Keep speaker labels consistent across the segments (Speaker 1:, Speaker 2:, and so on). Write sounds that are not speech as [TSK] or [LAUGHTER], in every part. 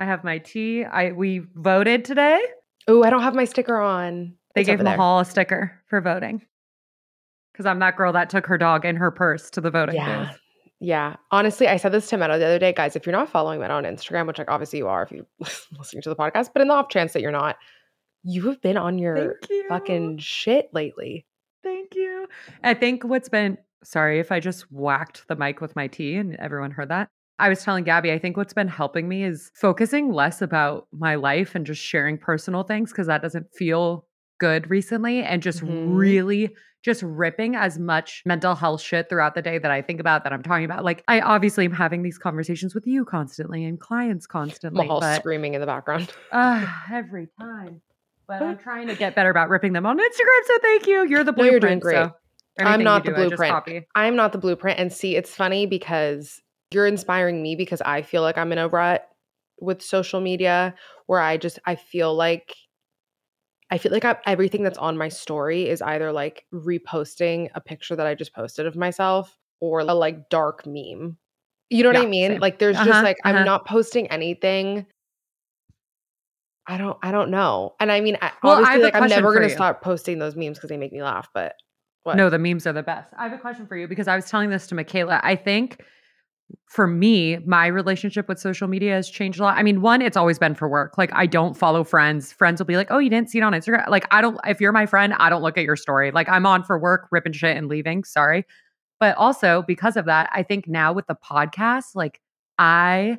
Speaker 1: I have my tea. I we voted today.
Speaker 2: Oh, I don't have my sticker on.
Speaker 1: They
Speaker 2: It's
Speaker 1: gave
Speaker 2: over there.
Speaker 1: Mahal a sticker for voting. Because I'm that girl that took her dog in her purse to the voting
Speaker 2: Yeah.
Speaker 1: booth.
Speaker 2: Yeah. Honestly, I said this to Meadow the other day, guys. If you're not following Meadow on Instagram, which like obviously you are if you're [LAUGHS] listening to the podcast, but in the off chance that you're not, you have been on your
Speaker 1: you.
Speaker 2: fucking shit lately.
Speaker 1: Thank you. I think what's been sorry if I just whacked the mic with my tea and everyone heard that. I was telling Gabby, I think what's been helping me is focusing less about my life and just sharing personal things because that doesn't feel good recently and just
Speaker 2: Mhm.
Speaker 1: really just ripping as much mental health shit throughout the day that I think about that I'm talking about. Like I obviously am having these conversations with you constantly and clients [LAUGHS] constantly.
Speaker 2: Mahal
Speaker 1: but
Speaker 2: screaming in the background.
Speaker 1: uh, [LAUGHS] every time. But I'm [LAUGHS] trying to get better about ripping them on Instagram. So thank you. You're the
Speaker 2: No,
Speaker 1: blueprint.
Speaker 2: you're doing great.
Speaker 1: so
Speaker 2: I'm not the
Speaker 1: do, just
Speaker 2: blueprint. I'm not the blueprint. And see, it's funny because you're inspiring me because I feel like I'm in a rut with social media where I just I feel like I feel like I, everything that's on my story is either like reposting a picture that I just posted of myself or a like dark meme. You know what I mean?
Speaker 1: same.
Speaker 2: Like there's just
Speaker 1: Uh-huh,
Speaker 2: like
Speaker 1: uh-huh.
Speaker 2: I'm not posting anything. I don't I don't know. And I mean I,
Speaker 1: Well, I
Speaker 2: obviously
Speaker 1: a
Speaker 2: like I'm never going to stop posting those memes because they make me laugh, but what?
Speaker 1: No, the memes are the best. I have a question for you because I was telling this to Michaela. I think for me, my relationship with social media has changed a lot. I mean, one, it's always been for work. Like, I don't follow friends. Friends will be like, oh, you didn't see it on Instagram. Like, I don't, if you're my friend, I don't look at your story. Like, I'm on for work, ripping shit and leaving. Sorry. But also, because of that, I think now with the podcast, like, I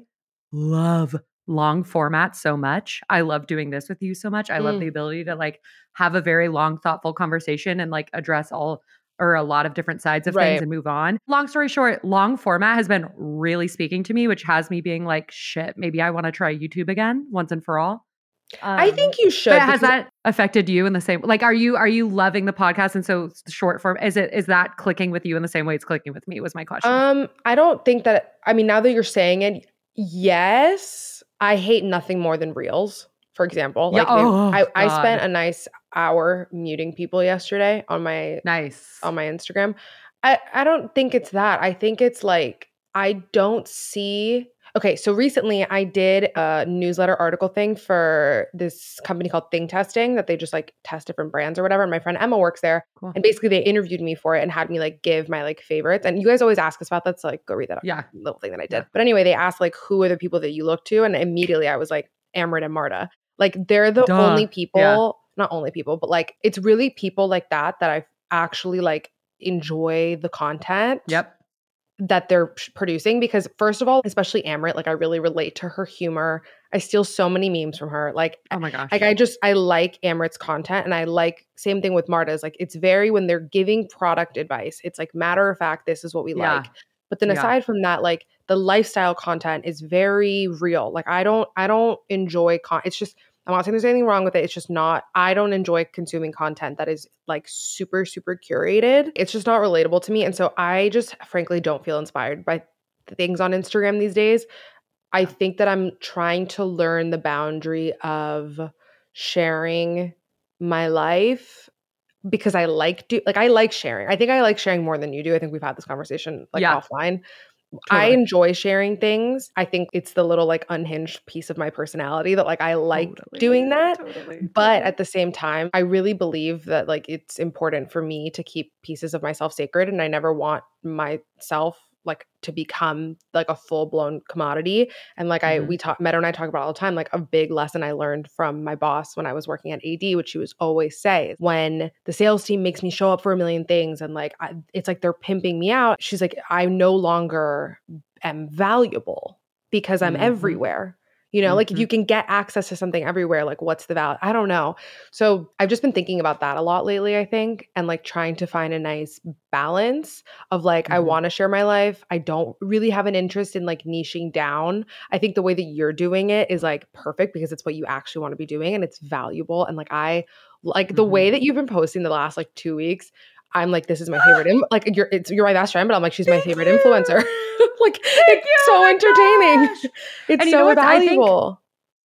Speaker 1: love long format so much. I love doing this with you so much. I love
Speaker 2: Mm.
Speaker 1: the ability to like have a very long, thoughtful conversation and like address all or a lot of different sides of
Speaker 2: Right.
Speaker 1: things and move on. Long story short, long format has been really speaking to me, which has me being like, shit, maybe I want to try YouTube again once and for all.
Speaker 2: I
Speaker 1: Um,
Speaker 2: think you should.
Speaker 1: but has that affected you in the same like are you are you loving the podcast and so short form is it is that clicking with you in the same way it's clicking with me was my question
Speaker 2: Um, I don't think that. I mean, now that you're saying it, yes, I hate nothing more than reels. For example, like they-
Speaker 1: oh,
Speaker 2: I, I spent a nice hour muting people yesterday on my
Speaker 1: nice
Speaker 2: on my Instagram. I I don't think it's that. I think it's like I don't see. Okay, so recently I did a newsletter article thing for this company called Thing Testing that they just like test different brands or whatever. And my friend Emma works there,
Speaker 1: Cool.
Speaker 2: and basically they interviewed me for it and had me like give my like favorites. And you guys always ask us about that, so like go read that
Speaker 1: yeah
Speaker 2: little thing that I did.
Speaker 1: Yeah.
Speaker 2: But anyway, they asked like who are the people that you look to, and immediately I was like Amrit and Marta. Like they're the
Speaker 1: Duh.
Speaker 2: only people,
Speaker 1: Yeah.
Speaker 2: Not only people, but like it's really people like that that I actually like enjoy the content
Speaker 1: yep
Speaker 2: that they're producing because first of all, especially Amrit, like I really relate to her humor. I steal so many memes from her. Like
Speaker 1: oh my gosh
Speaker 2: like I just I like Amrit's content and I like same thing with Marta's. Like it's very when they're giving product advice, it's like matter of fact, this is what we
Speaker 1: Yeah.
Speaker 2: like. But then
Speaker 1: Yeah.
Speaker 2: aside from that, like the lifestyle content is very real. Like I don't I don't enjoy con it's just I'm not saying there's anything wrong with it. It's just not I don't enjoy consuming content that is like super, super curated. It's just not relatable to me. And so I just frankly don't feel inspired by things on Instagram these days. I think that I'm trying to learn the boundary of sharing my life because I like do like I like sharing. I think I like sharing more than you do. I think we've had this conversation like
Speaker 1: Yeah.
Speaker 2: offline. I enjoy sharing things. I think it's the little like unhinged piece of my personality that like I like
Speaker 1: Totally,
Speaker 2: doing that.
Speaker 1: totally,
Speaker 2: But
Speaker 1: totally.
Speaker 2: at the same time, I really believe that like it's important for me to keep pieces of myself sacred and I never want myself like to become like a full-blown commodity. And like I
Speaker 1: Mhm.
Speaker 2: we talk meta and I talk about all the time, like a big lesson I learned from my boss when I was working at AD, which she was always say, when the sales team makes me show up for a million things and like I, it's like they're pimping me out. She's like, I no longer am valuable because I'm
Speaker 1: Mhm.
Speaker 2: everywhere. You know, like if you can get access to something everywhere, like what's the value? I don't know. So I've just been thinking about that a lot lately, I think, and like trying to find a nice balance of like, I
Speaker 1: Mhm.
Speaker 2: want to share my life. I don't really have an interest in like niching down. I think the way that you're doing it is like perfect because it's what you actually want to be doing and it's valuable. And like, I like the
Speaker 1: Mhm.
Speaker 2: way that you've been posting the last like two weeks. I'm like, this is my favorite. [GASPS] Im- like, you're it's you're my best friend, but I'm like, she's my favorite influencer. [LAUGHS] like, it's
Speaker 1: you.
Speaker 2: so
Speaker 1: Oh
Speaker 2: entertaining.
Speaker 1: gosh.
Speaker 2: It's
Speaker 1: And you know
Speaker 2: so?
Speaker 1: I think-
Speaker 2: valuable.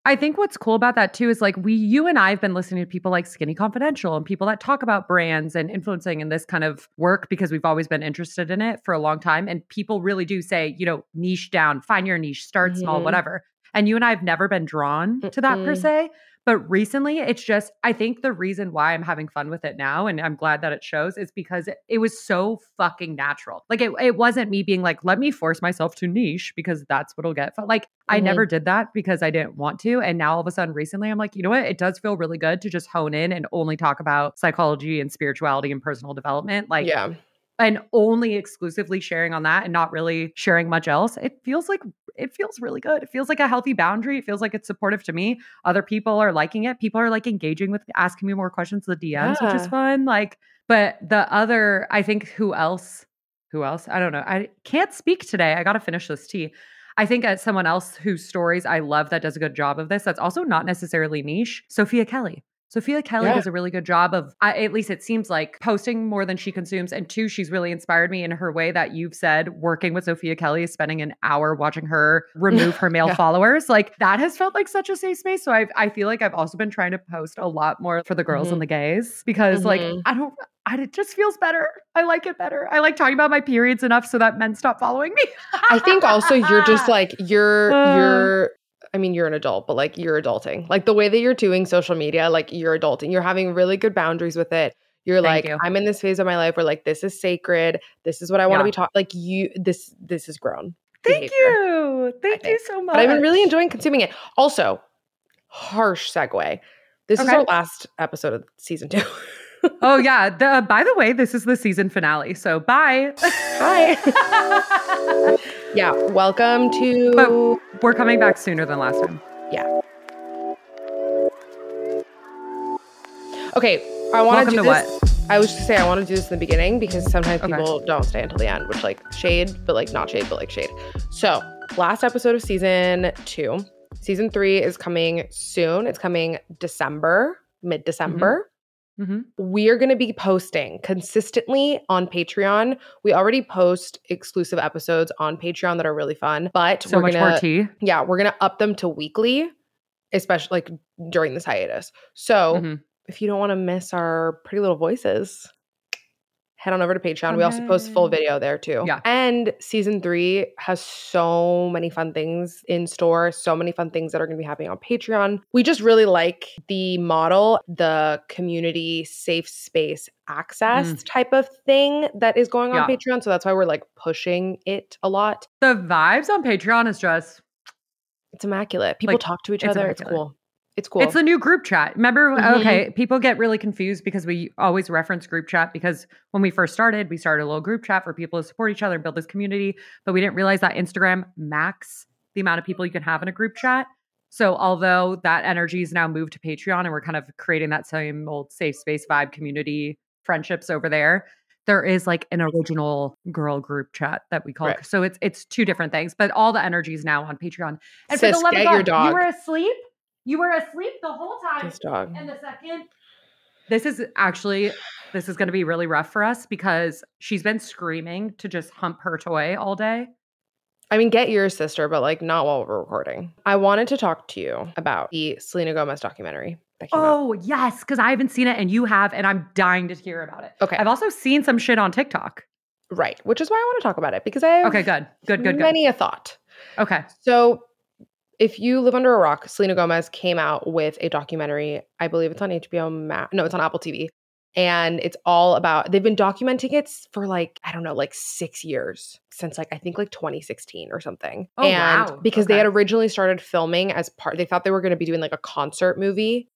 Speaker 1: I think what's cool about that too is like we, you and I have been listening to people like Skinny Confidential and people that talk about brands and influencing and this kind of work because we've always been interested in it for a long time. And people really do say, you know, niche down, find your niche, start small,
Speaker 2: Mhm.
Speaker 1: whatever. And you and I have never been drawn to that per
Speaker 2: Mm-mm.
Speaker 1: se. But recently, it's just, I think the reason why I'm having fun with it now, and I'm glad that it shows, is because it, it was so fucking natural. Like, it, it wasn't me being like, let me force myself to niche because that's what'll get. fun. Like, I
Speaker 2: Mhm.
Speaker 1: never did that because I didn't want to. And now all of a sudden, recently, I'm like, you know what? It does feel really good to just hone in and only talk about psychology and spirituality and personal development. Like,
Speaker 2: yeah.
Speaker 1: And only exclusively sharing on that and not really sharing much else it feels like it feels really good. It feels like a healthy boundary. It feels like it's supportive to me. Other people are liking it. People are like engaging with asking me more questions the dms which is fun like but the other i think who else who else? I don't know. I can't speak today. I gotta finish this tea. I think as someone else whose stories I love that does a good job of this, that's also not necessarily niche, Sophia Kelly. Sophia Kelly
Speaker 2: Yeah.
Speaker 1: does a really good job of, I at least it seems like, posting more than she consumes. And two, she's really inspired me in her way that you've said working with Sophia Kelly is spending an hour watching her remove her [LAUGHS] male
Speaker 2: Yeah.
Speaker 1: followers. Like that has felt like such a safe space. So I, I feel like I've also been trying to post a lot more for the girls
Speaker 2: Mhm.
Speaker 1: and the gays because, like,
Speaker 2: Mhm.
Speaker 1: I don't, I, it just feels better. I like it better. I like talking about my periods enough so that men stop following me.
Speaker 2: I think also you're just [LAUGHS] like you're
Speaker 1: Uh.
Speaker 2: you're I mean you're an adult, but like you're adulting. Like the way that you're doing social media, like you're adulting. You're having really good boundaries with it. You're
Speaker 1: Thank
Speaker 2: like,
Speaker 1: you.
Speaker 2: I'm in this phase of my life where like this is sacred. This is what I want to
Speaker 1: Yeah.
Speaker 2: be taught. Like you this this is grown.
Speaker 1: Thank
Speaker 2: behavior.
Speaker 1: you. Thank you so much.
Speaker 2: But I've been really enjoying consuming it. Also, harsh segue. This is our last episode of season two.
Speaker 1: Oh [LAUGHS] yeah. The, by the way, this is the season finale. So bye.
Speaker 2: Hi. [LAUGHS] yeah. Welcome to
Speaker 1: But- We're coming back sooner than last time. Yeah.
Speaker 2: Okay. I want to do this. I was just say I want to do this in the beginning because sometimes
Speaker 1: Okay.
Speaker 2: people don't stay until the end, which like shade, but like not shade, but like shade. So last episode of season two. Season three is coming soon. It's coming December, mid December. Mm-hmm.
Speaker 1: Hmm
Speaker 2: we are going to be posting consistently on Patreon. We already post exclusive episodes on Patreon that are really fun, but
Speaker 1: So
Speaker 2: we're
Speaker 1: much
Speaker 2: gonna,
Speaker 1: more tea.
Speaker 2: yeah, we're gonna up them to weekly, especially like during this hiatus. So
Speaker 1: Mhm.
Speaker 2: if you don't want to miss our pretty little voices, head on over to Patreon. We also post full video there too.
Speaker 1: Yeah.
Speaker 2: And season three has so many fun things in store, so many fun things that are going to be happening on Patreon. We just really like the model, the community safe space access type of thing that is going on
Speaker 1: Mm. Yeah.
Speaker 2: Patreon. So that's why we're like pushing it a lot.
Speaker 1: The vibes on Patreon is just
Speaker 2: It's immaculate. People
Speaker 1: Like,
Speaker 2: talk to each
Speaker 1: it's
Speaker 2: other. It's cool. It's cool.
Speaker 1: It's the new group chat. Remember?
Speaker 2: Mhm.
Speaker 1: Okay, people get really confused because we always reference group chat because when we first started, we started a little group chat for people to support each other and build this community. But we didn't realize that Instagram max the amount of people you can have in a group chat. So although that energy is now moved to Patreon and we're kind of creating that same old safe space vibe community friendships over there, there is like an original girl group chat that we call.
Speaker 2: Right.
Speaker 1: So it's it's two different things, but all the energy is now on Patreon. And
Speaker 2: Sis,
Speaker 1: for the love of God,
Speaker 2: your dog.
Speaker 1: you were asleep. You were asleep the whole time.
Speaker 2: this dog.
Speaker 1: And the second, this is actually this is going to be really rough for us because she's been screaming to just hump her toy all day.
Speaker 2: I mean, get your sister, but like not while we're recording. I wanted to talk to you about the Selena Gomez documentary that came out.
Speaker 1: Oh yes, because I haven't seen it and you have, and I'm dying to hear about it.
Speaker 2: Okay.
Speaker 1: I've also seen some shit on TikTok.
Speaker 2: Right. Which is why I want to talk about it because I have
Speaker 1: Okay, good, good, good, good.
Speaker 2: many a thought.
Speaker 1: Okay,
Speaker 2: So if you live under a rock, Selena Gomez came out with a documentary. I believe it's on HBO Max. No, it's on Apple TV. And it's all about they've been documenting it for like, I don't know, like six years since like I think like 2016 or something.
Speaker 1: Oh,
Speaker 2: and
Speaker 1: wow.
Speaker 2: because they had originally started filming as part, they thought they were going to be doing like a concert movie.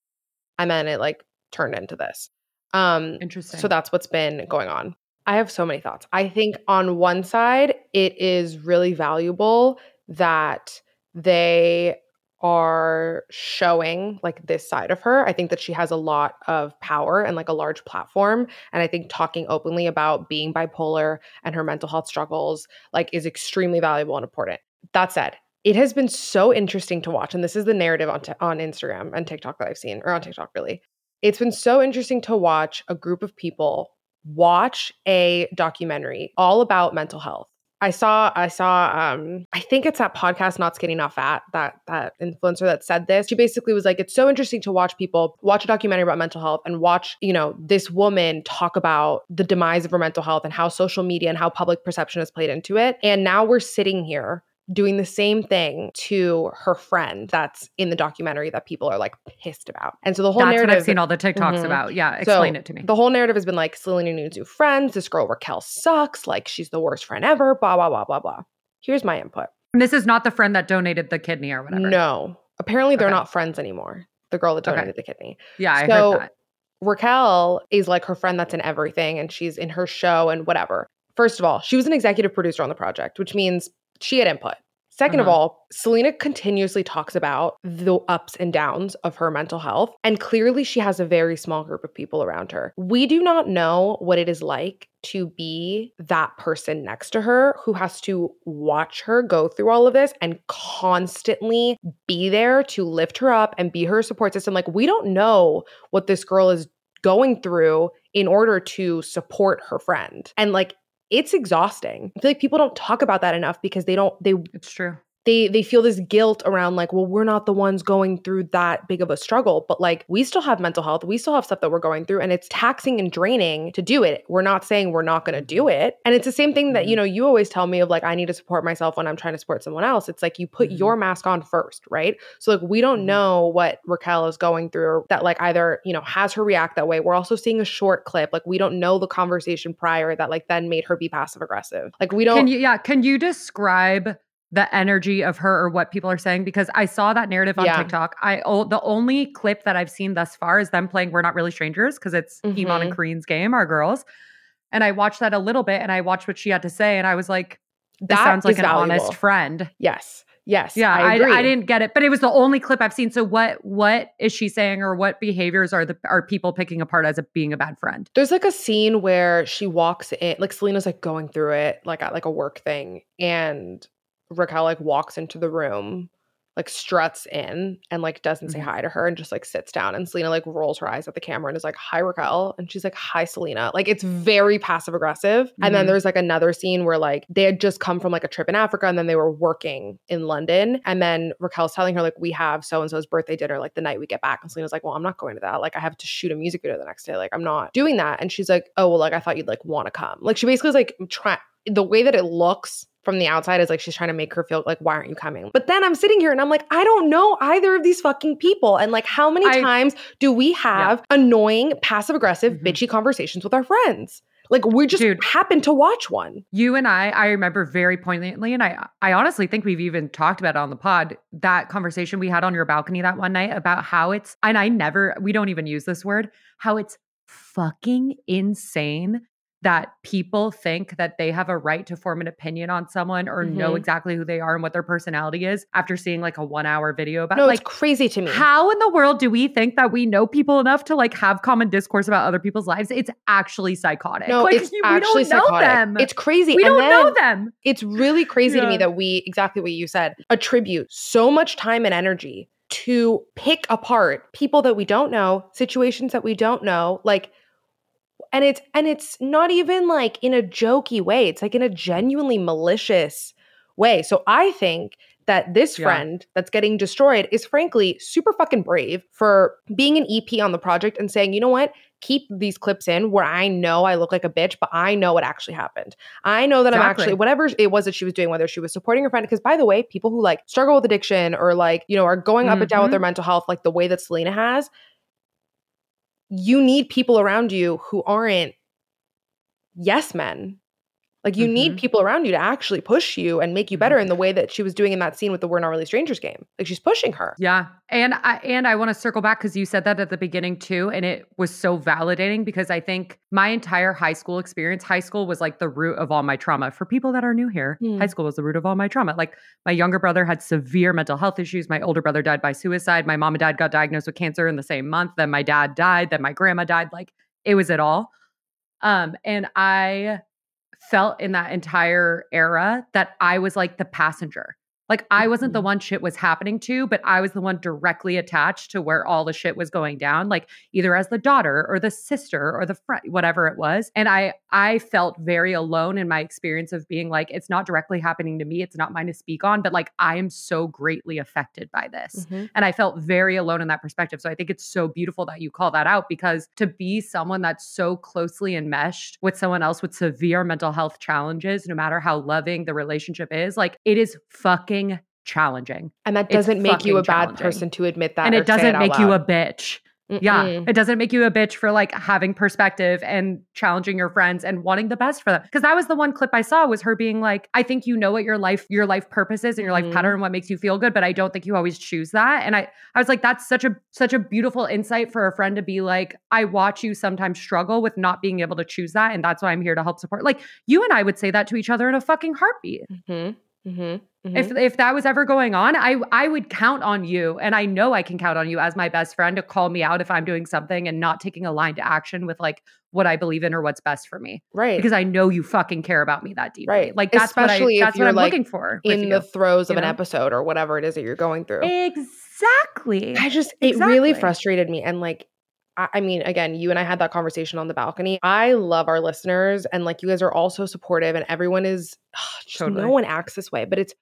Speaker 2: And then it like turned into this. Um,
Speaker 1: interesting.
Speaker 2: so that's what's been going on. I have so many thoughts. I think on one side, it is really valuable that they are showing like this side of her. I think that she has a lot of power and like a large platform. And I think talking openly about being bipolar and her mental health struggles like is extremely valuable and important. That said, it has been so interesting to watch. And this is the narrative on, t- on Instagram and TikTok that I've seen, or on TikTok really. It's been so interesting to watch a group of people watch a documentary all about mental health. I saw I saw um I think it's that podcast Not Skinny Not Fat that that influencer that said this. She basically was like it's so interesting to watch people watch a documentary about mental health and watch, you know, this woman talk about the demise of her mental health and how social media and how public perception has played into it. And now we're sitting here doing the same thing to her friend that's in the documentary that people are like pissed about. And so the whole
Speaker 1: That's
Speaker 2: narrative
Speaker 1: what I've seen all the TikToks
Speaker 2: Mhm.
Speaker 1: about. Yeah,
Speaker 2: So,
Speaker 1: explain it to me.
Speaker 2: The whole narrative has been like Selena needs new friends. This girl Raquel sucks. Like she's the worst friend ever. Blah blah blah blah blah. Here's my input.
Speaker 1: this is not the friend that donated the kidney or whatever.
Speaker 2: No, apparently they're
Speaker 1: Okay.
Speaker 2: not friends anymore. The girl that
Speaker 1: Okay.
Speaker 2: donated the kidney.
Speaker 1: Yeah, I
Speaker 2: So-
Speaker 1: heard that.
Speaker 2: Raquel is like her friend that's in everything, and she's in her show and whatever. First of all, she was an executive producer on the project, which means she had input. 2nd of
Speaker 1: Uh-huh.
Speaker 2: all, Selena continuously talks about the ups and downs of her mental health. And clearly, she has a very small group of people around her. We do not know what it is like to be that person next to her who has to watch her go through all of this and constantly be there to lift her up and be her support system. Like, we don't know what this girl is going through in order to support her friend. And like, it's exhausting. I feel like people don't talk about that enough because they don't, they
Speaker 1: It's true.
Speaker 2: They they feel this guilt around like well we're not the ones going through that big of a struggle but like we still have mental health we still have stuff that we're going through and it's taxing and draining to do it. We're not saying we're not going to do mm-hmm. it and it's the same thing that you mm-hmm. know you always tell me of like i need to support myself when i'm trying to support someone else. It's like you put
Speaker 1: Mhm.
Speaker 2: your mask on first right? So like we don't
Speaker 1: mm-hmm.
Speaker 2: know what raquel is going through that like either you know has her react that way. We're also seeing a short clip like we don't know the conversation prior that like then made her be passive aggressive like we don't
Speaker 1: Can you yeah, can you describe the energy of her or what people are saying because I saw that narrative on
Speaker 2: Yeah.
Speaker 1: TikTok. I oh, the only clip that I've seen thus far is them playing We're Not Really Strangers because it's Iman
Speaker 2: Mm-hmm.
Speaker 1: and Koreen's game, our girls. And I watched that a little bit and I watched what she had to say and I was like, this
Speaker 2: that
Speaker 1: sounds like an
Speaker 2: valuable.
Speaker 1: honest friend.
Speaker 2: yes yes
Speaker 1: Yeah,
Speaker 2: I,
Speaker 1: I. I, didn't get it, but it was the only clip I've seen. So what what is she saying, or what behaviors are the are people picking apart as a, being a bad friend?
Speaker 2: There's like a scene where she walks in, like Selena's like going through it, like at like a work thing, and Raquel like walks into the room, like struts in and like doesn't say
Speaker 1: Mhm.
Speaker 2: hi to her and just like sits down. And Selena like rolls her eyes at the camera and is like, "Hi, Raquel," and she's like, "Hi, Selena." Like it's very passive aggressive. And then
Speaker 1: Mhm.
Speaker 2: there's like another scene where like they had just come from like a trip in Africa and then they were working in London, and then Raquel's telling her like, "We have so and so's birthday dinner like the night we get back," and Selena's like, "Well, I'm not going to that. Like I have to shoot a music video the next day. Like I'm not doing that." And she's like, "Oh, well, like I thought you'd like want to come." Like she basically is like trying the way that it looks from the outside is like she's trying to make her feel like why aren't you coming but then i'm sitting here and i'm like i don't know either of these fucking people and like how many
Speaker 1: I-
Speaker 2: times do we have annoying passive aggressive
Speaker 1: Mhm.
Speaker 2: bitchy conversations with our friends like we just
Speaker 1: Dude.
Speaker 2: happen to watch one
Speaker 1: You and I, I remember very poignantly, and I, I honestly think we've even talked about it on the pod. That conversation we had on your balcony that one night about how it's, and I never, we don't even use this word, how it's fucking insane that people think that they have a right to form an opinion on someone or know
Speaker 2: Mhm.
Speaker 1: exactly who they are and what their personality is after seeing like a one hour video about
Speaker 2: no
Speaker 1: like
Speaker 2: it's crazy to me
Speaker 1: how in the world do we think that we know people enough to like have common discourse about other people's lives? It's actually psychotic.
Speaker 2: no
Speaker 1: like,
Speaker 2: it's
Speaker 1: you- [LAUGHS]
Speaker 2: actually
Speaker 1: we don't
Speaker 2: psychotic
Speaker 1: know them.
Speaker 2: it's crazy
Speaker 1: we
Speaker 2: and
Speaker 1: don't know them.
Speaker 2: it's really crazy to me that we exactly what you said attribute so much time and energy to pick apart people that we don't know situations that we don't know like and it's and it's not even like in a jokey way it's like in a genuinely malicious way so i think that this
Speaker 1: Yeah.
Speaker 2: friend that's getting destroyed is frankly super fucking brave for being an ep on the project and saying you know what keep these clips in where i know i look like a bitch but i know what actually happened I know that I'm actually whatever it was that she was doing, whether she was supporting her friend. Because by the way, people who like struggle with addiction or like you know are going up and down with
Speaker 1: Mhm.
Speaker 2: their mental health, like the way that Selena has, you need people around you who aren't yes men. Like you need
Speaker 1: Mhm.
Speaker 2: people around you to actually push you and make you better in the way that she was doing in that scene with the "We're Not Really Strangers" game. Like she's pushing her.
Speaker 1: Yeah. And I and I want to circle back because you said that at the beginning too. And it was so validating because I think my entire high school experience, high school was like the root of all my trauma. For people that are new here,
Speaker 2: Hmm.
Speaker 1: high school was the root of all my trauma. Like my younger brother had severe mental health issues. My older brother died by suicide. My mom and dad got diagnosed with cancer in the same month. Then my dad died. Then my grandma died. Like it was it all. Um, and I felt in that entire era that I was like the passenger. Like I wasn't the
Speaker 2: Mhm.
Speaker 1: one shit was happening to, but I was the one directly attached to where all the shit was going down, like either as the daughter or the sister or the friend, whatever it was. And I I felt very alone in my experience of being like, it's not directly happening to me. It's not mine to speak on, but like I am so greatly affected by this.
Speaker 2: Mhm.
Speaker 1: And I felt very alone in that perspective. So I think it's so beautiful that you call that out because to be someone that's so closely enmeshed with someone else with severe mental health challenges, no matter how loving the relationship is, like it is fucking challenging.
Speaker 2: And that doesn't make you a bad person to admit that.
Speaker 1: and it doesn't
Speaker 2: out
Speaker 1: make you a bitch. Yeah.
Speaker 2: Mm-mm.
Speaker 1: It doesn't make you a bitch for like having perspective and challenging your friends and wanting the best for them. Cause that was the one clip I saw was her being like, I think you know what your life, your life purpose is and your
Speaker 2: Mhm.
Speaker 1: life pattern and what makes you feel good, but I don't think you always choose that. And I I was like, that's such a such a beautiful insight for a friend to be like, I watch you sometimes struggle with not being able to choose that. And that's why I'm here to help support. Like you and I would say that to each other in a fucking heartbeat.
Speaker 2: Mhm. Mhm.
Speaker 1: If
Speaker 2: Mhm.
Speaker 1: if that was ever going on, I I would count on you, and I know I can count on you as my best friend to call me out if I'm doing something and not taking a line to action with like what I believe in or what's best for me,
Speaker 2: right.
Speaker 1: because I know you fucking care about me that deeply.
Speaker 2: Right.
Speaker 1: Like that's
Speaker 2: Especially
Speaker 1: what I that's what
Speaker 2: you're,
Speaker 1: I'm
Speaker 2: like,
Speaker 1: looking for
Speaker 2: in
Speaker 1: you.
Speaker 2: the throes of
Speaker 1: you
Speaker 2: an episode or whatever it is that you're going through.
Speaker 1: exactly.
Speaker 2: I just it really frustrated me and like I, mean again you and I had that conversation on the balcony. I love our listeners and like you guys are all so supportive and everyone is [SIGHS] just
Speaker 1: Totally.
Speaker 2: no one acts this way but it's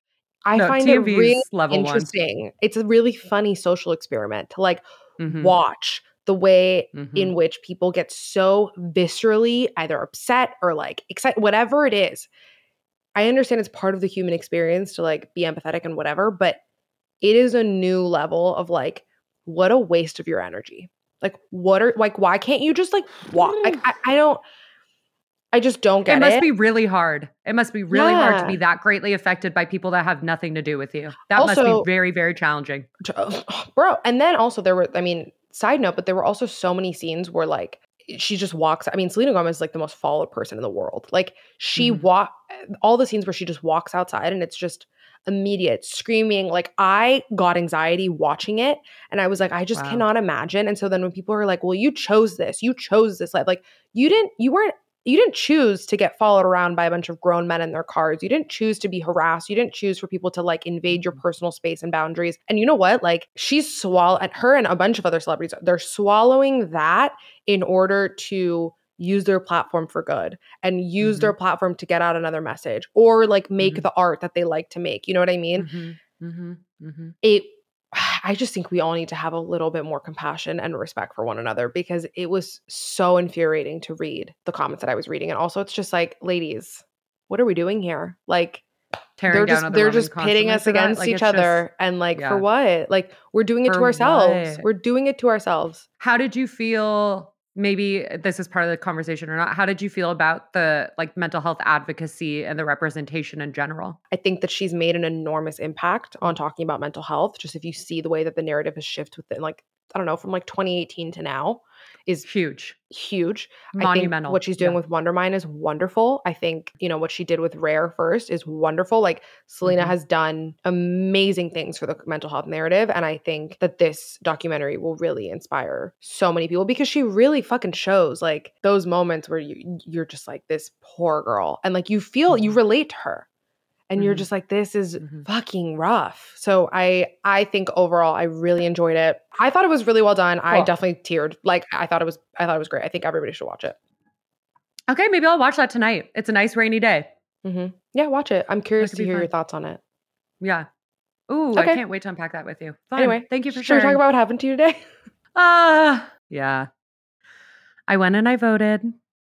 Speaker 2: I
Speaker 1: No,
Speaker 2: find it really
Speaker 1: level one.
Speaker 2: interesting. It's a really funny social experiment to like
Speaker 1: Mhm,
Speaker 2: watch the way
Speaker 1: mhm.
Speaker 2: in which people get so viscerally either upset or like excited whatever it is. I understand it's part of the human experience to like be empathetic and whatever, but it is a new level of like what a waste of your energy. Like what are like why can't you just like walk? Like I, I don't I just don't get
Speaker 1: it
Speaker 2: it.
Speaker 1: must be really hard. It must be really hard to be that greatly affected by people that have nothing to do with you. That must be very, very challenging.
Speaker 2: bro and then also there were i mean side note but there were also so many scenes where like she just walks i mean selena gomez is like the most followed person in the world like she
Speaker 1: Mhm.
Speaker 2: walk all the scenes where she just walks outside and it's just immediate screaming like i got anxiety watching it and i was like i just
Speaker 1: Wow.
Speaker 2: cannot imagine and so then when people are like well you chose this you chose this life like you didn't you weren't you didn't choose to get followed around by a bunch of grown men in their cars. You didn't choose to be harassed. You didn't choose for people to like invade your mm. personal space and boundaries. And you know what? Like she's swallow and her and a bunch of other celebrities, they're swallowing that in order to use their platform for good and use their platform to get out another message or like make
Speaker 1: Mhm.
Speaker 2: the art that they like to make. You know what I mean?
Speaker 1: Mhm, mhm, mhm.
Speaker 2: it [SIGHS] I just think we all need to have a little bit more compassion and respect for one another because it was so infuriating to read the comments that I was reading. And also it's just like, ladies, what are we doing here? Like they're just they're just pitting us against
Speaker 1: Like,
Speaker 2: each
Speaker 1: it's just-
Speaker 2: other and like
Speaker 1: yeah.
Speaker 2: for what? Like we're doing it to ourselves.
Speaker 1: what?
Speaker 2: We're doing it to ourselves.
Speaker 1: How did you feel? Maybe this is part of the conversation or not. How did you feel about the like mental health advocacy and the representation in general?
Speaker 2: I think that she's made an enormous impact on talking about mental health. Just if you see the way that the narrative has shifted within like I don't know, from like 2018 to now is
Speaker 1: Huge,
Speaker 2: huge.
Speaker 1: monumental.
Speaker 2: I think what she's doing
Speaker 1: Yeah.
Speaker 2: with Wondermind is wonderful. I think, you know, what she did with Rare first is wonderful. Like Selena
Speaker 1: Mhm.
Speaker 2: has done amazing things for the mental health narrative. And I think that this documentary will really inspire so many people because she really fucking shows like those moments where you you're just like this poor girl. And like you feel you
Speaker 1: Mhm.
Speaker 2: relate to her. And you're
Speaker 1: Mhm.
Speaker 2: just like, this is
Speaker 1: Mhm.
Speaker 2: fucking rough. So I I think overall I really enjoyed it. I thought it was really well done. I definitely teared. Like I thought it was I thought it was great. I think everybody should watch it.
Speaker 1: Okay, maybe I'll watch that tonight. It's a nice rainy day.
Speaker 2: hmm Yeah, watch it. I'm curious to hear your thoughts on it.
Speaker 1: Yeah. Ooh, I can't wait to unpack that with you. Fun.
Speaker 2: Anyway,
Speaker 1: thank you for sharing.
Speaker 2: Should we talk about what happened to you today?
Speaker 1: Ah, [LAUGHS] yeah. I went and I voted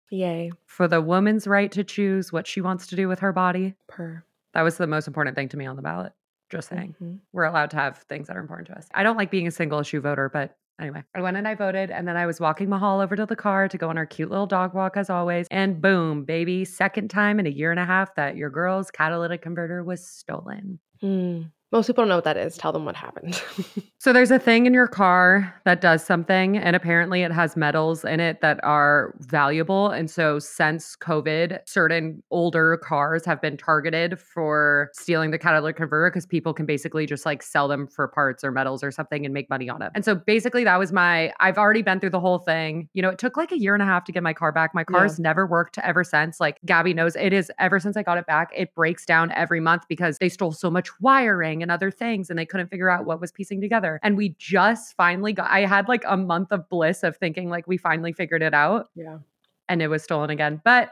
Speaker 2: Yay.
Speaker 1: for the woman's right to choose what she wants to do with her body.
Speaker 2: Per.
Speaker 1: That was the most important thing to me on the ballot. Just saying.
Speaker 2: Mhm.
Speaker 1: We're allowed to have things that are important to us. I don't like being a single issue voter, but anyway, I went and I voted. And then I was walking Mahal over to the car to go on our cute little dog walk as always. And boom, baby, second time in a year and a half that your girl's catalytic converter was stolen.
Speaker 2: Mm. Most people don't know what that is. Tell them what happened. [LAUGHS]
Speaker 1: So there's a thing in your car that does something, and apparently it has metals in it that are valuable. And so since COVID, certain older cars have been targeted for stealing the catalytic converter because people can basically just like sell them for parts or metals or something and make money on it. And so basically that was my I've already been through the whole thing. You know, it took like a year and a half to get my car back. My car's never worked ever since. Like Gabby knows it is ever since I got it back, it breaks down every month because they stole so much wiring and other things and they couldn't figure out what was piecing together. And we just finally got, I had like a month of bliss of thinking like we finally figured it out
Speaker 2: yeah.
Speaker 1: and it was stolen again. But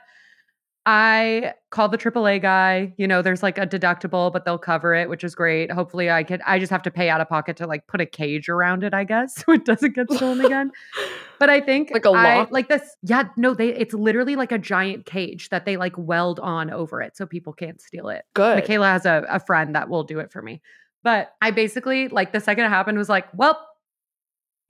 Speaker 1: I called the AAA guy. You know, there's like a deductible, but they'll cover it, which is great. Hopefully, I could. I just have to pay out of pocket to like put a cage around it, I guess, [LAUGHS] so it doesn't get stolen again. [LAUGHS] But I think
Speaker 2: Like a lock?
Speaker 1: like this. Yeah, no, they. It's literally like a giant cage that they like weld on over it, so people can't steal it.
Speaker 2: Good.
Speaker 1: Michaela has a, a friend that will do it for me. But I basically like the second it happened was like, well,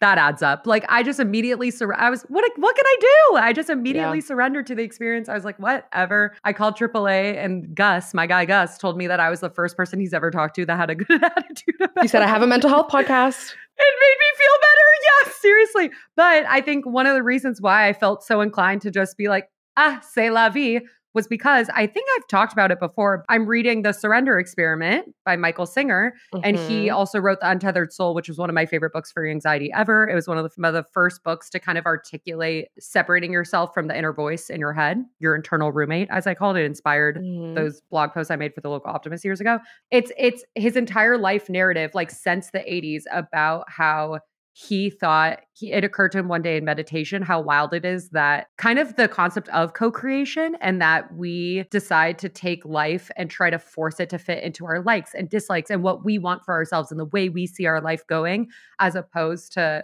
Speaker 1: that adds up. Like I just immediately sur- I was what what can I do? I just immediately surrendered to the experience. I was like, whatever. I called AAA and Gus, my guy Gus, told me that I was the first person he's ever talked to that had a [LAUGHS] good attitude about
Speaker 2: You said I have a mental health [LAUGHS] podcast.
Speaker 1: It made me feel better. Yes, seriously. But I think one of the reasons why I felt so inclined to just be like, ah, c'est la vie was because I think I've talked about it before. I'm reading The Surrender Experiment by Michael Singer, and he
Speaker 2: Mhm.
Speaker 1: also wrote The Untethered Soul, which was one of my favorite books for anxiety ever. It was one of the, one of the first books to kind of articulate separating yourself from the inner voice in your head, your internal roommate, as I called it, inspired
Speaker 2: Mhm.
Speaker 1: those blog posts I made for the local optimist years ago. It's it's his entire life narrative, like since the 80s, about how he thought he, it occurred to him one day in meditation how wild it is that kind of the concept of co-creation and that we decide to take life and try to force it to fit into our likes and dislikes and what we want for ourselves and the way we see our life going as opposed to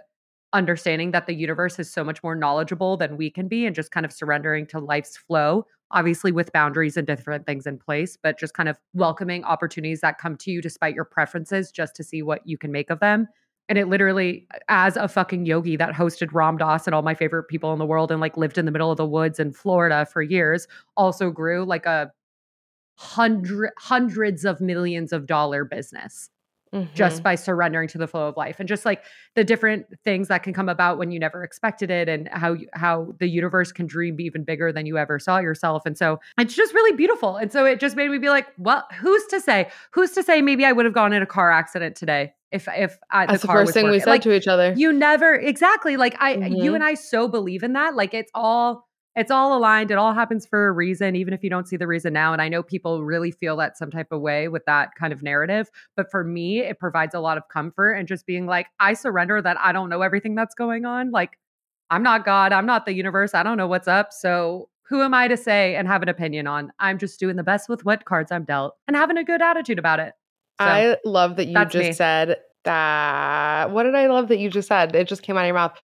Speaker 1: understanding that the universe is so much more knowledgeable than we can be and just kind of surrendering to life's flow obviously with boundaries and different things in place but just kind of welcoming opportunities that come to you despite your preferences just to see what you can make of them and it literally as a fucking yogi that hosted ram dass and all my favorite people in the world and like lived in the middle of the woods in florida for years also grew like a hundred hundreds of millions of dollar business just
Speaker 2: Mhm.
Speaker 1: by surrendering to the flow of life and just like the different things that can come about when you never expected it and how how the universe can dream even bigger than you ever saw yourself and so it's just really beautiful and so it just made me be like well who's to say who's to say maybe i would have gone in a car accident today if if I,
Speaker 2: That's the,
Speaker 1: car
Speaker 2: first
Speaker 1: was
Speaker 2: thing we said
Speaker 1: like
Speaker 2: to each other.
Speaker 1: you never exactly like i you
Speaker 2: Mhm.
Speaker 1: and i so believe in that like it's all it's all aligned it all happens for a reason even if you don't see the reason now and i know people really feel that some type of way with that kind of narrative but for me it provides a lot of comfort and just being like i surrender that i don't know everything that's going on like i'm not god i'm not the universe i don't know what's up so who am i to say and have an opinion on i'm just doing the best with what cards i'm dealt and having a good attitude about it So,
Speaker 2: I love that you just
Speaker 1: me.
Speaker 2: said that. What did I love that you just said? It just came out of your mouth.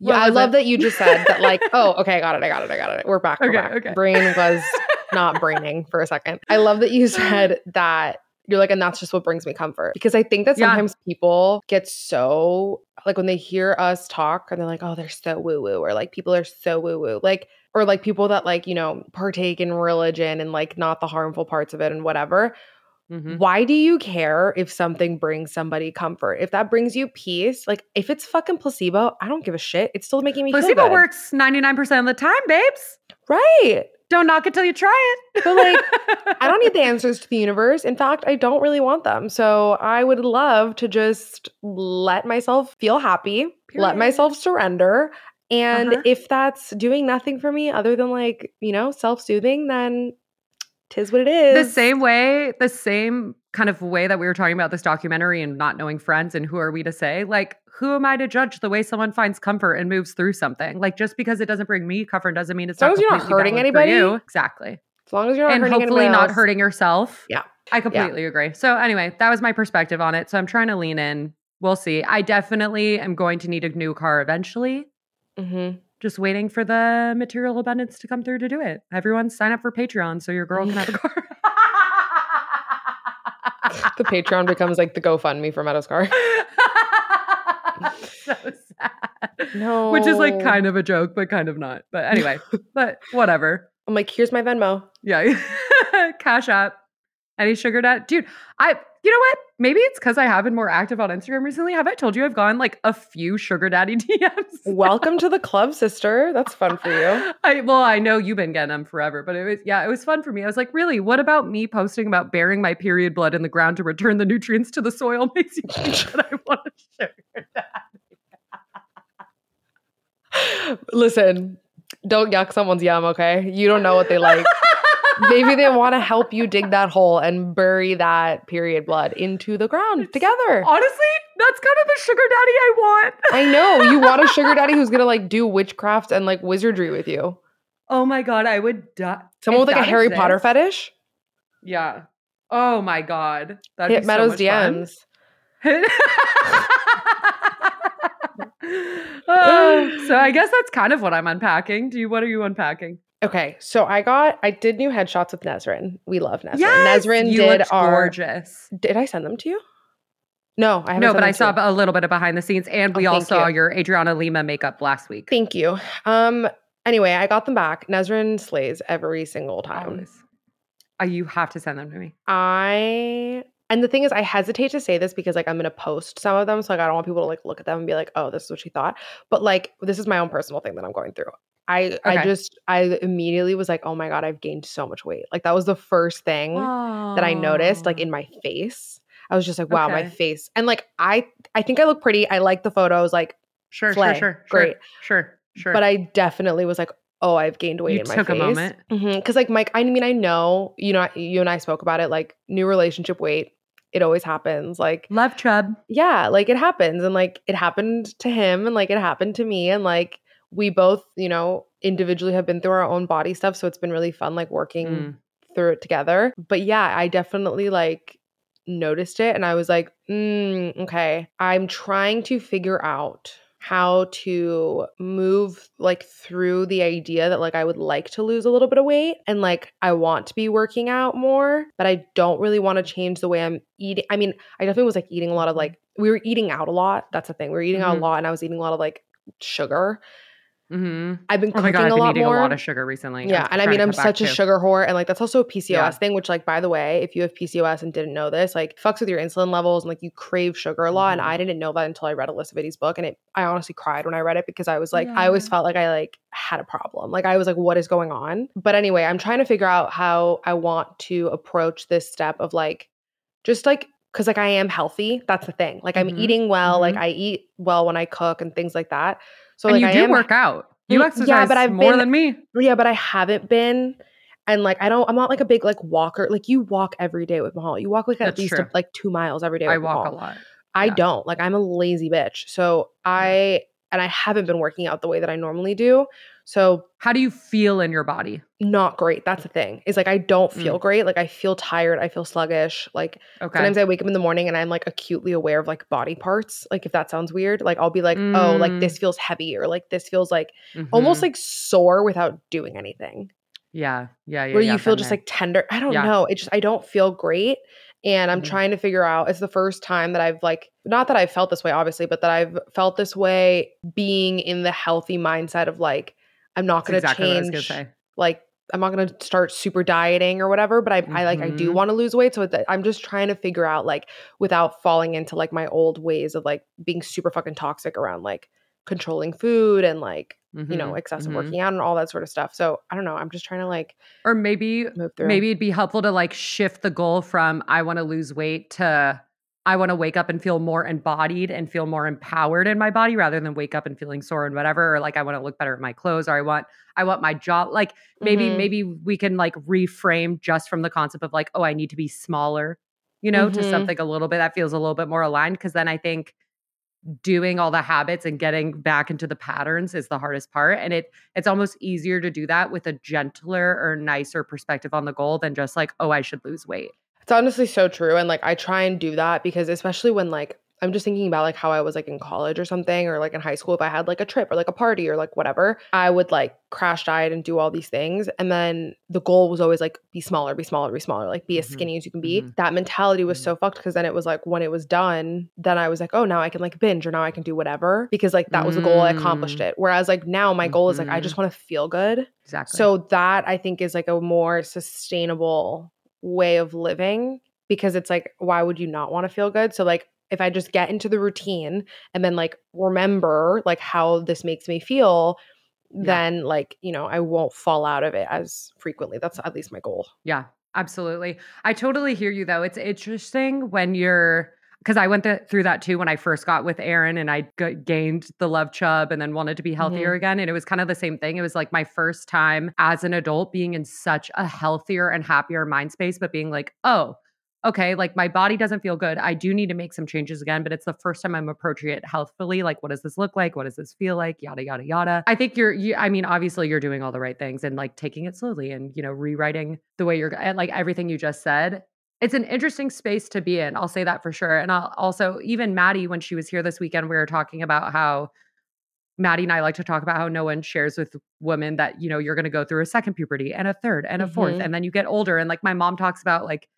Speaker 2: Yeah, I love
Speaker 1: it?
Speaker 2: that you just said that. Like, [LAUGHS] oh, okay, I got it, I got it, I got it. We're back. We're
Speaker 1: Okay,
Speaker 2: back.
Speaker 1: okay.
Speaker 2: Brain was [LAUGHS] not braining for a second. I love that you said [LAUGHS] that. You're like, and that's just what brings me comfort. Because I think that
Speaker 1: Yeah.
Speaker 2: sometimes people get so like when they hear us talk and they're like, oh, they're so woo woo, or like people are so woo woo. Like, or like people that like, you know, partake in religion and like not the harmful parts of it and whatever.
Speaker 1: Mhm.
Speaker 2: Why do you care if something brings somebody comfort? If that brings you peace, like if it's fucking placebo, I don't give a shit. It's still making me feel
Speaker 1: placebo works 99% of the time babes
Speaker 2: right?
Speaker 1: don't knock it till you try it
Speaker 2: But like, I don't need the [LAUGHS] answers to the universe. In fact, I don't really want them. So I would love to just let myself feel happy, let myself surrender. And
Speaker 1: Uh-huh.
Speaker 2: if that's doing nothing for me other than like, you know, self soothing, then tis what it is.
Speaker 1: the same way the same kind of way that we were talking about this documentary and not knowing friends and who are we to say? Like who am i to judge the way someone finds comfort and moves through something? Like just because it doesn't bring me comfort doesn't mean it's
Speaker 2: As long
Speaker 1: not
Speaker 2: as you're not hurting anybody,
Speaker 1: you. exactly.
Speaker 2: As long as you're not
Speaker 1: and
Speaker 2: hurting
Speaker 1: hopefully not hurting yourself.
Speaker 2: Yeah.
Speaker 1: i completely agree. So anyway that was my perspective on it. So i'm trying to lean in. We'll see. I definitely am going to need a new car eventually.
Speaker 2: Mhm.
Speaker 1: Just waiting for the material abundance to come through to do it. Everyone sign up for Patreon so your girl can have a car. [LAUGHS]
Speaker 2: The Patreon becomes like the GoFundMe for Meadows Car. [LAUGHS]
Speaker 1: so sad.
Speaker 2: No.
Speaker 1: Which is like kind of a joke, but kind of not. But [LAUGHS] anyway, but whatever.
Speaker 2: I'm like, here's my Venmo.
Speaker 1: Yeah. Cash app. Any sugar dad? Dude, I you know what? Maybe it's because I have been more active on Instagram recently. Have I told you I've gone like a few sugar daddy [LAUGHS] DMs?
Speaker 2: Welcome to the club, sister. That's fun for you. [LAUGHS]
Speaker 1: I well, I know you've been getting them forever, but it was yeah, it was fun for me. I was like, really, what about me posting about burying my period blood in the ground to return the nutrients to the soil [LAUGHS] makes you think that I want a sugar daddy?
Speaker 2: Listen, don't yuck someone's yum, okay? You don't know what they like. Maybe they want to help you dig that hole and bury that period blood into the ground together.
Speaker 1: Honestly, that's kind of the sugar daddy I want.
Speaker 2: I know. You want a sugar daddy who's [LAUGHS] going to like do witchcraft and like wizardry with you.
Speaker 1: Oh my god, I would die.
Speaker 2: Someone
Speaker 1: If
Speaker 2: with like a Harry
Speaker 1: exists-
Speaker 2: Potter fetish?
Speaker 1: Yeah. Oh my god. That'd
Speaker 2: Hit
Speaker 1: be so
Speaker 2: Meadows
Speaker 1: fun.
Speaker 2: DMs. [LAUGHS]
Speaker 1: oh, so I guess that's kind of what I'm unpacking. Do you what are you unpacking?
Speaker 2: Okay, so I got I did new headshots with Nezrin. We love Nezrin.
Speaker 1: Yes,
Speaker 2: Nezrin
Speaker 1: you
Speaker 2: did our
Speaker 1: gorgeous.
Speaker 2: Did I send them to you? No, I haven't.
Speaker 1: No, but I saw
Speaker 2: you.
Speaker 1: a little bit of behind the scenes, and we
Speaker 2: Oh,
Speaker 1: all saw
Speaker 2: you.
Speaker 1: your Adriana Lima makeup last week.
Speaker 2: Thank you. Um. Anyway, I got them back. Nezrin slays every single time.
Speaker 1: Uh, you have to send them to me.
Speaker 2: I and the thing is, I hesitate to say this because like I'm gonna post some of them, so like I don't want people to like look at them and be like, "Oh, this is what she thought." But like, this is my own personal thing that I'm going through. I I just I immediately was like, "Oh my god, I've gained so much weight." Like that was the first thing that I noticed, like in my face. I was just like, "Wow, my face!" And like I I think I look pretty. I like the photos, like,
Speaker 1: sure,
Speaker 2: slay.
Speaker 1: sure, sure,
Speaker 2: Great.
Speaker 1: sure, sure,
Speaker 2: but I definitely was like, "Oh, I've gained weight
Speaker 1: you
Speaker 2: in my
Speaker 1: took
Speaker 2: face."
Speaker 1: a moment.
Speaker 2: Mm-hmm, because like Mike, I mean, I know you know you and I spoke about it. Like new relationship weight, it always happens. Like
Speaker 1: Love chub.
Speaker 2: yeah, like it happens, and like it happened to him, and like it happened to me, and like we both, you know, individually have been through our own body stuff. So it's been really fun, like working
Speaker 1: Mm.
Speaker 2: through it together. But yeah, I definitely like noticed it, and I was like, mm, okay, I'm trying to figure out how to move like through the idea that like I would like to lose a little bit of weight and like I want to be working out more, but I don't really want to change the way I'm eating. I mean, I definitely was like eating a lot of like we were eating out a lot. That's the thing. We were eating out
Speaker 1: Mhm.
Speaker 2: a lot and I was eating a lot of like sugar.
Speaker 1: Hmm
Speaker 2: I've been
Speaker 1: Oh my
Speaker 2: cooking
Speaker 1: god, I've
Speaker 2: a
Speaker 1: been
Speaker 2: lot
Speaker 1: eating
Speaker 2: more.
Speaker 1: a lot of sugar recently.
Speaker 2: Yeah, and I mean, I'm such a
Speaker 1: too.
Speaker 2: sugar whore, and like that's also a PCOS
Speaker 1: Yeah.
Speaker 2: thing. Which, like, by the way, if you have PCOS and didn't know this, like, fucks with your insulin levels, and like you crave sugar a lot. And
Speaker 1: Mhm.
Speaker 2: I didn't know that until I read Alisa Vitti's book, and it, I honestly cried when I read it because I was like, I always felt like I like had a problem. Like I was like, what is going on? But anyway, I'm trying to figure out how I want to approach this step of like, just like. Cause like I am healthy. That's the thing. Like I'm
Speaker 1: Mhm,
Speaker 2: eating well. Like
Speaker 1: mhm.
Speaker 2: I eat well when I cook and things like that. So
Speaker 1: and
Speaker 2: like
Speaker 1: you
Speaker 2: I
Speaker 1: do
Speaker 2: am
Speaker 1: work out. You
Speaker 2: Mm, yeah,
Speaker 1: exercise
Speaker 2: but I've
Speaker 1: more
Speaker 2: been-
Speaker 1: than me.
Speaker 2: yeah, but I haven't been. And like I don't I'm not like a big like walker. Like you walk every day with Mahal. You walk like at
Speaker 1: That's
Speaker 2: least
Speaker 1: true.
Speaker 2: like two miles every day with
Speaker 1: I walk a lot.
Speaker 2: I
Speaker 1: yeah.
Speaker 2: don't. Like I'm a lazy bitch. So I and I haven't been working out the way that I normally do. So
Speaker 1: How do you feel in your body?
Speaker 2: not great. That's the thing. Is like I don't
Speaker 1: Mm.
Speaker 2: feel great. Like I feel tired. I feel sluggish. Like
Speaker 1: Okay.
Speaker 2: sometimes I wake up in the morning and I'm like acutely aware of like body parts. Like if that sounds weird, like I'll be like, oh, like
Speaker 1: Mm.
Speaker 2: this feels heavy or like this feels like almost
Speaker 1: Mhm.
Speaker 2: like sore without doing anything.
Speaker 1: yeah, yeah, yeah.
Speaker 2: where
Speaker 1: yeah,
Speaker 2: you feel just
Speaker 1: there.
Speaker 2: like tender. I don't
Speaker 1: Yeah.
Speaker 2: know. It just I don't feel great. And I'm
Speaker 1: Mhm.
Speaker 2: trying to figure out it's the first time that I've like not that I've felt this way, obviously, but that I've felt this way being in the healthy mindset of like, I'm not
Speaker 1: exactly what I was
Speaker 2: change like I'm not gonna start super dieting or whatever, but I, I like I do
Speaker 1: Mhm.
Speaker 2: want to lose weight. So I'm just trying to figure out like without falling into like my old ways of like being super fucking toxic around like controlling food and like, you know,
Speaker 1: Mhm,
Speaker 2: excessive
Speaker 1: mhm.
Speaker 2: working out and all that sort of stuff. So I don't know. I'm just trying to like
Speaker 1: Or maybe
Speaker 2: move through.
Speaker 1: maybe it'd be helpful to like shift the goal from I want to lose weight to I want to wake up and feel more embodied and feel more empowered in my body rather than wake up and feeling sore and whatever or like I want to look better in my clothes or I want I want my job like maybe
Speaker 2: Mhm.
Speaker 1: maybe we can like reframe just from the concept of like oh I need to be smaller you know to
Speaker 2: Mhm.
Speaker 1: something a little bit that feels a little bit more aligned because then I think doing all the habits and getting back into the patterns is the hardest part and it it's almost easier to do that with a gentler or nicer perspective on the goal than just like oh I should lose weight.
Speaker 2: It's honestly so true. And like I try and do that because especially when like I'm just thinking about like how I was like in college or something or like in high school if I had like a trip or like a party or like whatever, I would like crash diet and do all these things. And then the goal was always like be smaller, be smaller, be smaller, like be as
Speaker 1: Mhm,
Speaker 2: skinny as you can be.
Speaker 1: mhm.
Speaker 2: That mentality was
Speaker 1: Mhm.
Speaker 2: so fucked because then it was like when it was done, then I was like, oh, now I can like binge or now I can do whatever because like that was the goal. I accomplished
Speaker 1: Mm.
Speaker 2: it. Whereas like now my goal is like I just want to feel good.
Speaker 1: Exactly.
Speaker 2: So that I think is like a more sustainable way of living because it's like, why would you not want to feel good? So, like, if I just get into the routine and then like remember like how this makes me feel,
Speaker 1: Yeah.
Speaker 2: then like, you know, I won't fall out of it as frequently. That's at least my goal.
Speaker 1: Yeah, absolutely. I totally hear you though. It's interesting when you're because I went th- through that too when I first got with Aaron and I g- gained the love chub and then wanted to be healthier mm-hmm. again. And it was kind of the same thing. It was like my first time as an adult being in such a healthier and happier mind space, but being like, oh, okay, like my body doesn't feel good. I do need to make some changes again, but it's the first time I'm approaching it healthfully. Like, what does this look like? What does this feel like? Yada, yada, yada. I think you're, you, I mean, obviously you're doing all the right things and like taking it slowly and, you know, rewriting the way you're, and like everything you just said. It's an interesting space to be in. I'll say that for sure. And I'll also, even Maddie, when she was here this weekend, we were talking about how Maddie and I like to talk about how no one shares with women that, you know, you're going to go through a second puberty and a third and a 4th
Speaker 2: Mhm.
Speaker 1: And then you get older. And like my mom talks about, like,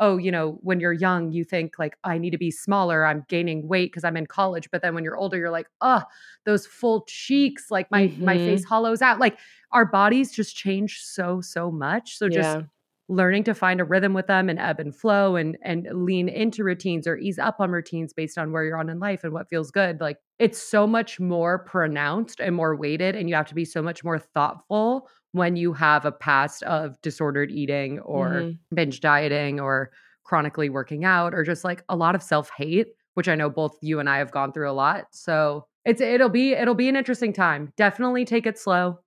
Speaker 1: oh, you know, when you're young, you think like, I need to be smaller. I'm gaining weight because I'm in college. But then when you're older, you're like, oh, those full cheeks, like my my
Speaker 2: Mhm.
Speaker 1: face hollows out. Like our bodies just change so, so much. So just
Speaker 2: yeah.
Speaker 1: Learning to find a rhythm with them and ebb and flow and and lean into routines or ease up on routines based on where you're on in life and what feels good like it's so much more pronounced and more weighted and you have to be so much more thoughtful when you have a past of disordered eating or
Speaker 2: Mhm.
Speaker 1: binge dieting or chronically working out or just like a lot of self-hate which I know both you and I have gone through a lot. So it's it'll be it'll be an interesting time. Definitely take it slow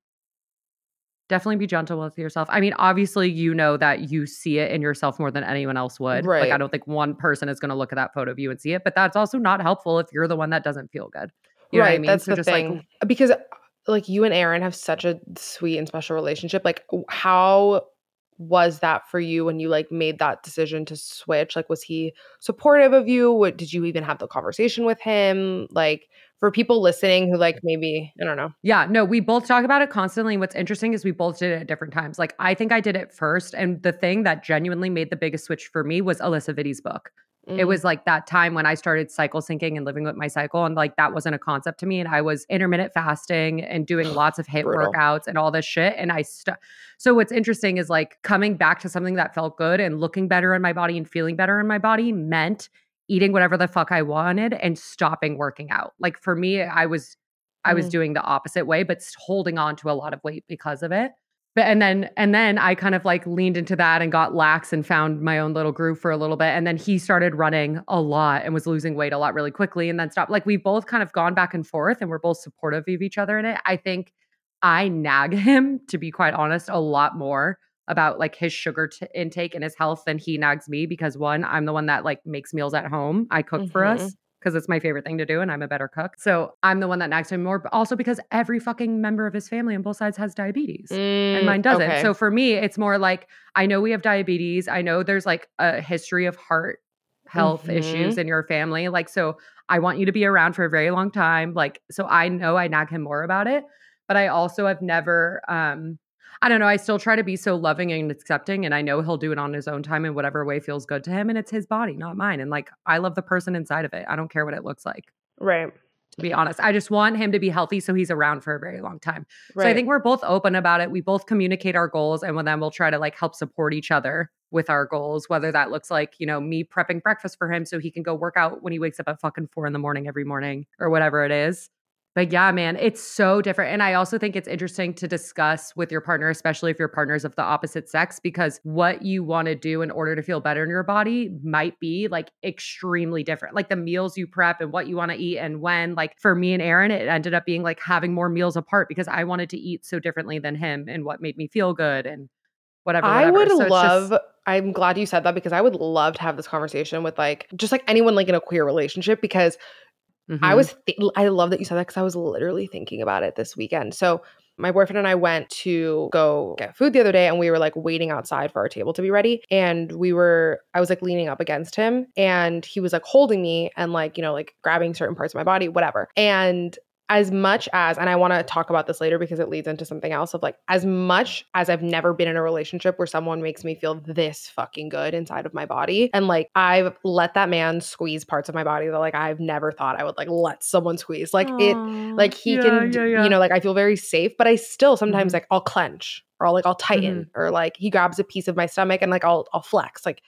Speaker 1: definitely be gentle with yourself. I mean, obviously, you know that you see it in yourself more than anyone else would. Like, I don't think one person is going to look at that photo of you and see it, but that's also not helpful if you're the one that doesn't feel good. You know what I
Speaker 2: right.
Speaker 1: mean?
Speaker 2: That's
Speaker 1: So
Speaker 2: the
Speaker 1: just, like,
Speaker 2: thing. because uh, like you and Aaron have such a sweet and special relationship. Like how was that for you when you like made that decision to switch? Like was he supportive of you? What did you even have the conversation with him? Like for people listening who like maybe, I don't know.
Speaker 1: Yeah, no, we both talk about it constantly. What's interesting is we both did it at different times. Like, I think I did it first. And the thing that genuinely made the biggest switch for me was Alisa Vitti's book. It
Speaker 2: Mm.
Speaker 1: was like that time when I started cycle syncing and living with my cycle. And like that wasn't a concept to me. And I was intermittent fasting and doing lots of HIIT
Speaker 2: Brutal.
Speaker 1: workouts and all this shit. And I st- so what's interesting is like coming back to something that felt good and looking better in my body and feeling better in my body meant eating whatever the fuck I wanted and stopping working out. Like for me, I was I was
Speaker 2: Mm.
Speaker 1: doing the opposite way, but holding on to a lot of weight because of it. But and then and then I kind of like leaned into that and got lax and found my own little groove for a little bit. And then he started running a lot and was losing weight a lot really quickly and then stopped. Like we've both kind of gone back and forth and we're both supportive of each other in it. I think I nag [LAUGHS] him, to be quite honest, a lot more about like his sugar t- intake and his health than he nags me because one, I'm the one that like makes meals at home. I cook for
Speaker 2: Mhm.
Speaker 1: us because it's my favorite thing to do and I'm a better cook. So I'm the one that nags him more, but also because every fucking member of his family on both sides has diabetes and
Speaker 2: Mm,
Speaker 1: mine doesn't.
Speaker 2: okay.
Speaker 1: So for me, it's more like I know we have diabetes. I know there's like a history of heart health issues in your family. Like, so I want you to be around for a very long time. Like, so I know I nag him more about it, but I also have never, um, I don't know. I still try to be so loving and accepting, and I know he'll do it on his own time in whatever way feels good to him. And it's his body, not mine. And like, I love the person inside of it. I don't care what it looks like
Speaker 2: right.
Speaker 1: to be honest. I just want him to be healthy so he's around for a very long time.
Speaker 2: Right.
Speaker 1: So I think we're both open about it. We both communicate our goals and when then we'll try to like help support each other with our goals, whether that looks like, you know, me prepping breakfast for him so he can go work out when he wakes up at fucking four in the morning every morning or whatever it is. But yeah, man, it's so different. And I also think it's interesting to discuss with your partner, especially if your partner's of the opposite sex, because what you want to do in order to feel better in your body might be like extremely different. Like the meals you prep and what you want to eat and when. Like for me and Aaron, it ended up being like having more meals apart because I wanted to eat so differently than him and what made me feel good and whatever.
Speaker 2: I would
Speaker 1: So it's just-
Speaker 2: love. I'm glad you said that because I would love to have this conversation with like just like anyone like in a queer relationship because I
Speaker 1: Mhm.
Speaker 2: was th- I love that you said that because I was literally thinking about it this weekend. So my boyfriend and I went to go get food the other day and we were like waiting outside for our table to be ready and we were I was like leaning up against him and he was like holding me and like you know like grabbing certain parts of my body whatever. And as much as and I want to talk about this later because it leads into something else of like as much as I've never been in a relationship where someone makes me feel this fucking good inside of my body and like I've let that man squeeze parts of my body that like I've never thought I would like let someone squeeze like it like he
Speaker 1: yeah,
Speaker 2: can
Speaker 1: yeah, yeah.
Speaker 2: you know like I feel very safe but I still sometimes
Speaker 1: Mhm.
Speaker 2: like I'll clench or I'll like I'll tighten or like he grabs a piece of my stomach and like I'll I'll flex like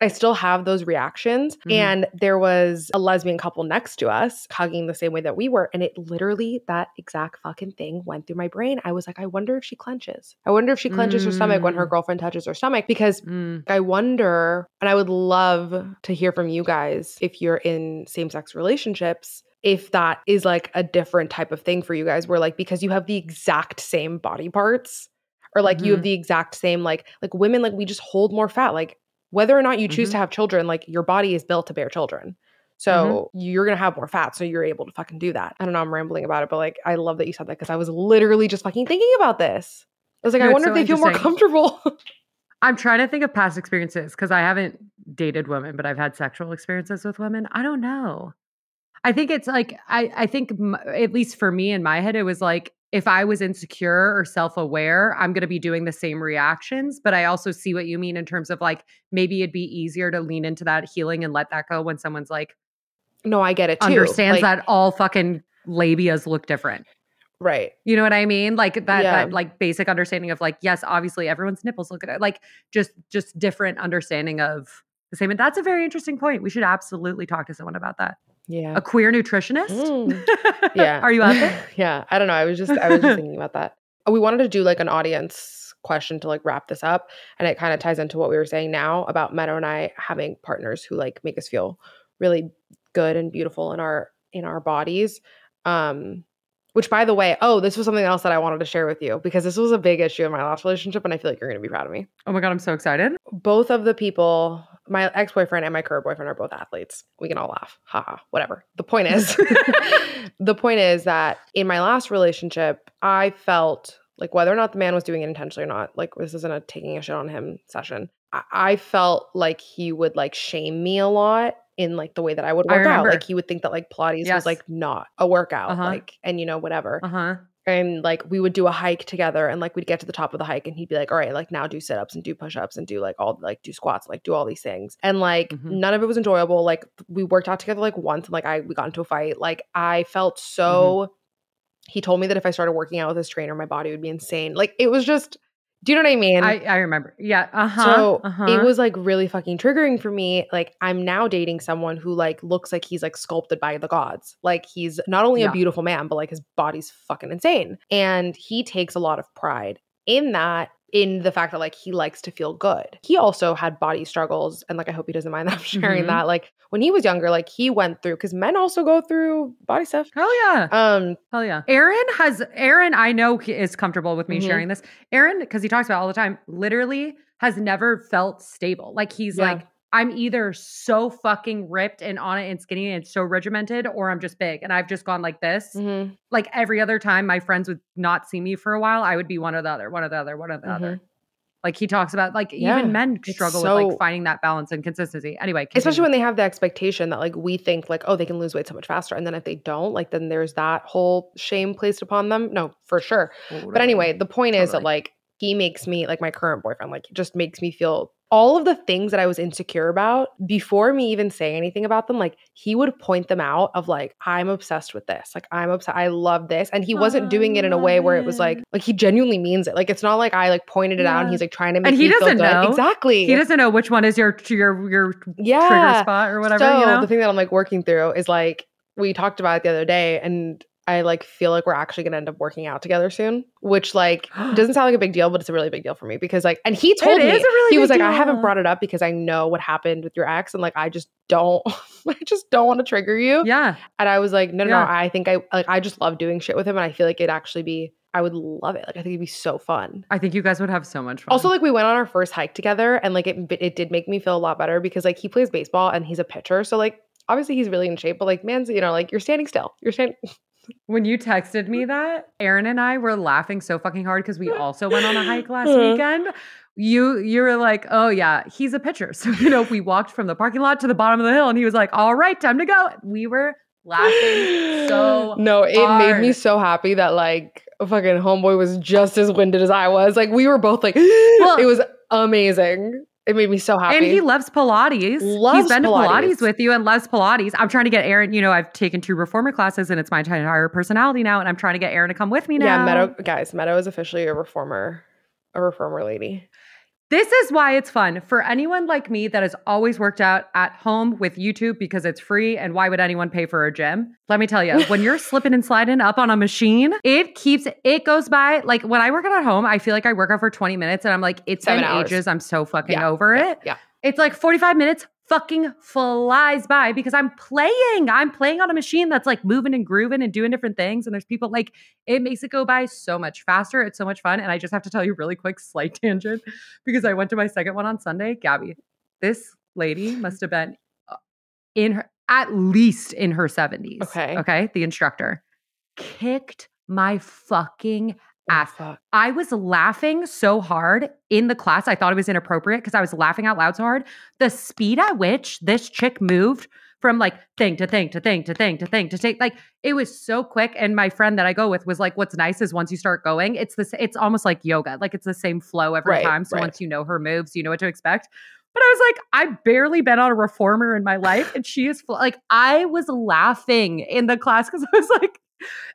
Speaker 2: I still have those reactions.
Speaker 1: Mhm.
Speaker 2: And there was a lesbian couple next to us hugging the same way that we were. And it literally, that exact fucking thing went through my brain. I was like, I wonder if she clenches. I wonder if she clenches her stomach when her
Speaker 1: Mm.
Speaker 2: girlfriend touches her stomach because
Speaker 1: Mm.
Speaker 2: I wonder, and I would love to hear from you guys if you're in same sex relationships, if that is like a different type of thing for you guys, where like because you have the exact same body parts, or like you have
Speaker 1: Mhm.
Speaker 2: the exact same, like, like women, like we just hold more fat. Like whether or not you choose
Speaker 1: Mhm.
Speaker 2: to have children, like your body is built to bear children. So you're gonna have more fat, so you're able to fucking do that. I don't know, I'm rambling about it, but like I love that you said that because I was literally just fucking thinking about this. I was like,
Speaker 1: No,
Speaker 2: I wonder
Speaker 1: so
Speaker 2: if they feel more comfortable.
Speaker 1: I'm trying to think of past experiences because I haven't dated women, but I've had sexual experiences with women. I don't know. I think it's like I I think m- at least for me in my head it was like if I was insecure or self-aware, I'm going to be doing the same reactions, but I also see what you mean in terms of like maybe it'd be easier to lean into that healing and let that go when someone's like
Speaker 2: no, I get it too.
Speaker 1: understands
Speaker 2: Like,
Speaker 1: that all fucking labias look different.
Speaker 2: right.
Speaker 1: You know what I mean? Like that,
Speaker 2: Yeah.
Speaker 1: that like basic understanding of like, yes, obviously everyone's nipples look at it. Like just just different understanding of the same. And that's a very interesting point. We should absolutely talk to someone about that.
Speaker 2: Yeah.
Speaker 1: A queer nutritionist?
Speaker 2: Mm. [LAUGHS] Yeah.
Speaker 1: Are you out there? [SIGHS]
Speaker 2: yeah. I don't know. I was just I was just thinking about that. We wanted to do like an audience question to like wrap this up. And it kind of ties into what we were saying now about Meadow and I having partners who like make us feel really good and beautiful in our in our bodies. Um which by the way, oh, this was something else that I wanted to share with you because this was a big issue in my last relationship and I feel like you're gonna be proud of me.
Speaker 1: Oh my god, I'm so excited.
Speaker 2: both of the people, my ex boyfriend and my current boyfriend, are both athletes. We can all laugh. Haha, whatever. The point is, [LAUGHS] [LAUGHS] the point is that in my last relationship, I felt like whether or not the man was doing it intentionally or not, like this isn't a taking a shit on him session. I, I felt like he would like shame me a lot in like the way that I would
Speaker 1: I
Speaker 2: work out. Like he would think that like Pilates
Speaker 1: Yes.
Speaker 2: was like not a workout,
Speaker 1: Uh-huh.
Speaker 2: like and you know whatever
Speaker 1: Uh-huh.
Speaker 2: And like we would do a hike together and like we'd get to the top of the hike and he'd be like all right like now do sit-ups and do push-ups and do like all like do squats like do all these things. And like
Speaker 1: Mhm.
Speaker 2: none of it was enjoyable like we worked out together like once and like i we got into a fight. Like i felt so he told me that if i started working out with his trainer my body would be insane. Like it was just do you know what i mean
Speaker 1: I, I remember. Yeah. Uh-huh.
Speaker 2: so
Speaker 1: uh-huh.
Speaker 2: it was like really fucking triggering for me. Like I'm now dating someone who like looks like he's like sculpted by the gods. Like he's not only
Speaker 1: Yeah.
Speaker 2: a beautiful man, but like his body's fucking insane. And he takes a lot of pride in that in the fact that like he likes to feel good. He also had body struggles and like I hope he doesn't mind that I'm sharing
Speaker 1: Mhm.
Speaker 2: that. Like when he was younger, like he went through cuz men also go through body stuff.
Speaker 1: Hell yeah.
Speaker 2: Um
Speaker 1: Hell yeah. Aaron has Aaron, I know he is comfortable with me
Speaker 2: Mhm.
Speaker 1: sharing this. Aaron, because he talks about all the time, literally has never felt stable. Like he's
Speaker 2: Yeah.
Speaker 1: like, I'm either so fucking ripped and on it and skinny and so regimented, or I'm just big. And I've just gone like this.
Speaker 2: mhm,
Speaker 1: Like every other time my friends would not see me for a while, I would be one or the other, one or the other, one or the other.
Speaker 2: mhm.
Speaker 1: Like he talks about like
Speaker 2: Yeah,
Speaker 1: even men struggle with like finding that balance and consistency. Anyway,
Speaker 2: especially when they have the expectation that like we think like oh they can lose weight so much faster and then if they don't like then there's that whole shame placed upon them no for sure but anyway the point is that like he makes me like my current boyfriend like just makes me feel all of the things that I was insecure about before me even saying anything about them like he would point them out of like I'm obsessed with this. Like I'm obsessed I love this. And he wasn't doing it in a way where it was like like he genuinely means it. Like it's not like I like pointed it out and he's like trying to make
Speaker 1: And he
Speaker 2: me feel
Speaker 1: doesn't know.
Speaker 2: exactly.
Speaker 1: He doesn't know which one is your your your
Speaker 2: yeah.
Speaker 1: trigger spot or whatever.
Speaker 2: so
Speaker 1: you know?
Speaker 2: the thing that I'm like working through is like we talked about it the other day, and I like feel like we're actually gonna end up working out together soon, which like [GASPS] doesn't sound like a big deal, but it's a really big deal for me because like, and he told
Speaker 1: It
Speaker 2: me
Speaker 1: is a really
Speaker 2: he was like, I haven't brought it up because I know what happened with your ex, and like I just don't, [LAUGHS] I just don't want to trigger you.
Speaker 1: Yeah.
Speaker 2: And I was like, no, no,
Speaker 1: Yeah.
Speaker 2: no, I think I like I just love doing shit with him, and I feel like it'd actually be, I would love it. Like I think it'd be so fun.
Speaker 1: I think you guys would have so much fun.
Speaker 2: Also, like we went on our first hike together, and like it it did make me feel a lot better because like he plays baseball and he's a pitcher, so like obviously he's really in shape, but like man's you know like you're standing still, you're standing. [LAUGHS]
Speaker 1: when you texted me that, Aaron and I were laughing so fucking hard because we [LAUGHS] also went on a hike last
Speaker 2: Uh-huh.
Speaker 1: weekend. You you were like, oh yeah, he's a pitcher. [LAUGHS] So you know, we walked from the parking lot to the bottom of the hill, and he was like, all right, time to go. We were laughing so [LAUGHS]
Speaker 2: no, it made me so happy that like fucking homeboy was just as winded as I was. Like we were both like, [GASPS]
Speaker 1: Well-
Speaker 2: it was amazing. It made me so happy.
Speaker 1: And he loves Pilates.
Speaker 2: Loves
Speaker 1: He's been to
Speaker 2: Pilates.
Speaker 1: Pilates with you and loves Pilates. I'm trying to get Aaron, you know, I've taken two reformer classes and it's my entire personality now. And I'm trying to get Aaron to come with me now.
Speaker 2: yeah, Meadow guys, Meadow is officially a reformer, a reformer lady.
Speaker 1: This is why it's fun for anyone like me that has always worked out at home with YouTube because it's free. And why would anyone pay for a gym? Let me tell you, [LAUGHS] when you're slipping and sliding up on a machine, it keeps, it goes by. Like when I work out at home, I feel like I work out for 20 minutes and I'm like, it's
Speaker 2: Seven
Speaker 1: been
Speaker 2: hours.
Speaker 1: ages. I'm so fucking
Speaker 2: Yeah,
Speaker 1: over
Speaker 2: yeah,
Speaker 1: it.
Speaker 2: yeah.
Speaker 1: It's like 45 minutes fucking flies by because I'm playing. I'm playing on a machine that's like moving and grooving and doing different things. And there's people like it makes it go by so much faster. It's so much fun. And I just have to tell you really quick, slight [LAUGHS] tangent, because I went to my second one on Sunday. Gabby, this lady must have been uh, in her at least in her 70s.
Speaker 2: Okay.
Speaker 1: Okay. The instructor kicked my fucking
Speaker 2: Oh,
Speaker 1: ass.
Speaker 2: fuck.
Speaker 1: I was laughing so hard in the class. I thought it was inappropriate because I was laughing out loud so hard. The speed at which this chick moved from like thing to thing to thing to thing to thing to thing, like it was so quick. And my friend that I go with was like, "What's nice is once you start going, it's this. It's almost like yoga. Like it's the same flow every
Speaker 2: Right,
Speaker 1: time. So
Speaker 2: right.
Speaker 1: once you know her moves, you know what to expect." But I was like, I've barely been on a reformer in my life, and she is like, I was laughing in the class because I was like,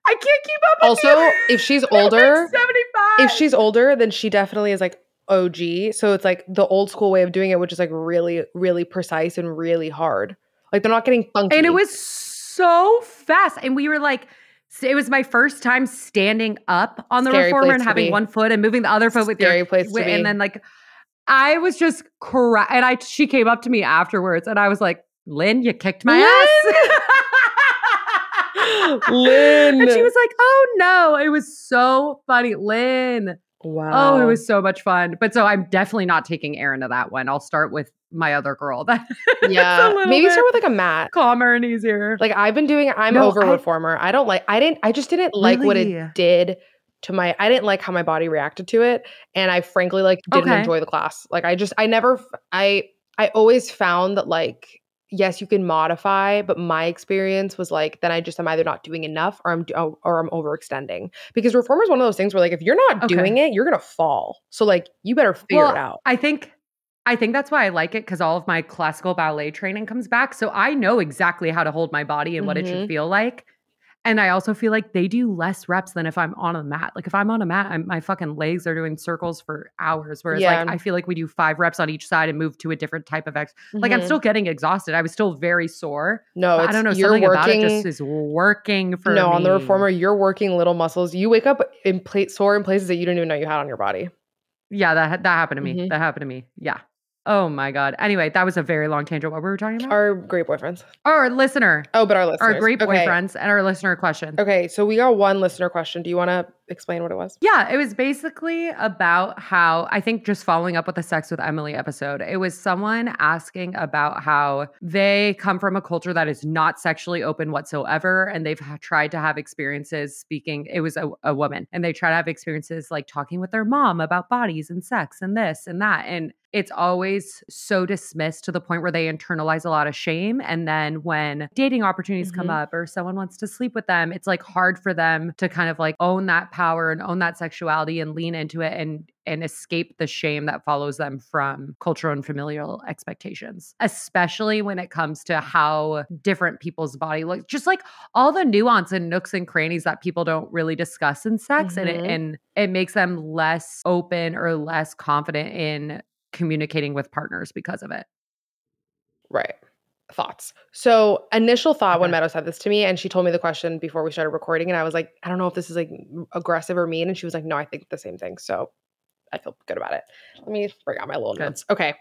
Speaker 1: I can't keep up. with
Speaker 2: Also, if she's [LAUGHS] older,
Speaker 1: 75.
Speaker 2: if she's older, then she definitely is like OG. So it's like the old school way of doing it, which is like really, really precise and really hard. Like they're not getting funky.
Speaker 1: And it was so fast. And we were like, it was my first time standing up on the
Speaker 2: Scary
Speaker 1: reformer and having one foot and moving the other foot with
Speaker 2: Scary
Speaker 1: your
Speaker 2: place to
Speaker 1: wi-
Speaker 2: be.
Speaker 1: and then like I was just cra- and I she came up to me afterwards and I was like, Lynn, you kicked my ass. [LAUGHS]
Speaker 2: Lynn.
Speaker 1: And she was like, "Oh no!" It was so funny, Lynn.
Speaker 2: wow.
Speaker 1: Oh, it was so much fun. But so I'm definitely not taking Aaron to that one. I'll start with my other girl. [LAUGHS] That
Speaker 2: yeah. Maybe start with like a mat.
Speaker 1: calmer and easier.
Speaker 2: Like I've been doing. I'm
Speaker 1: No,
Speaker 2: over
Speaker 1: I-
Speaker 2: reformer. I don't like. I didn't. I just didn't like what it did to my. I didn't like how my body reacted to it, and I frankly like didn't
Speaker 1: Okay.
Speaker 2: enjoy the class. Like I just. I never. I I always found that like. Yes, you can modify, but my experience was like then I just am either not doing enough or I'm do- or I'm overextending because reformer is one of those things where like if you're not
Speaker 1: Okay.
Speaker 2: doing it, you're gonna fall. So like you better figure
Speaker 1: Well,
Speaker 2: it out.
Speaker 1: I think I think that's why I like it because all of my classical ballet training comes back. So I know exactly how to hold my body and what it
Speaker 2: Mhm.
Speaker 1: should feel like. And I also feel like they do less reps than if I'm on a mat. Like if I'm on a mat, I'm, my fucking legs are doing circles for hours. Whereas like I feel like we do five reps on each side and move to a different type of ex. Like I'm
Speaker 2: Mhm.
Speaker 1: still getting exhausted. I was still very sore.
Speaker 2: no, it's,
Speaker 1: I don't know.
Speaker 2: You're
Speaker 1: Something
Speaker 2: working.
Speaker 1: about it just is working for me.
Speaker 2: no, on the reformer, you're working little muscles. You wake up in pla- sore in places that you didn't even know you had on your body.
Speaker 1: Yeah, that that happened to me.
Speaker 2: Mhm.
Speaker 1: That happened to me. Yeah. Oh my god. Anyway, that was a very long tangent. What we were we talking about?
Speaker 2: Our great boyfriends.
Speaker 1: Oh, our listener,
Speaker 2: Oh, but our listeners.
Speaker 1: our great
Speaker 2: Okay.
Speaker 1: boyfriends, and our listener question.
Speaker 2: Okay, so we got one listener question. Do you want to explain what it was?
Speaker 1: Yeah, it was basically about how I think just following up with the Sex with Emily episode, it was someone asking about how they come from a culture that is not sexually open whatsoever. And they've ha- tried to have experiences speaking, it was a, a woman, and they try to have experiences like talking with their mom about bodies and sex and this and that. And it's always so dismissed to the point where they internalize a lot of shame. And then when dating opportunities come
Speaker 2: Mhm.
Speaker 1: up or someone wants to sleep with them, it's like hard for them to kind of like own that power and own that sexuality and lean into it and and escape the shame that follows them from cultural and familial expectations, especially when it comes to how different people's body looks. Just like all the nuance and nooks and crannies that people don't really discuss in sex, and it
Speaker 2: Mhm.
Speaker 1: and it makes them less open or less confident in communicating with partners because of it.
Speaker 2: Right. Thoughts. So, initial thought when. Meadow said this to me, and she told me the question before we started recording, and I was like, I don't know if this is like aggressive or mean. And she was like, No, I think the same thing. So, I feel good about it. Let me bring out my little notes. Okay.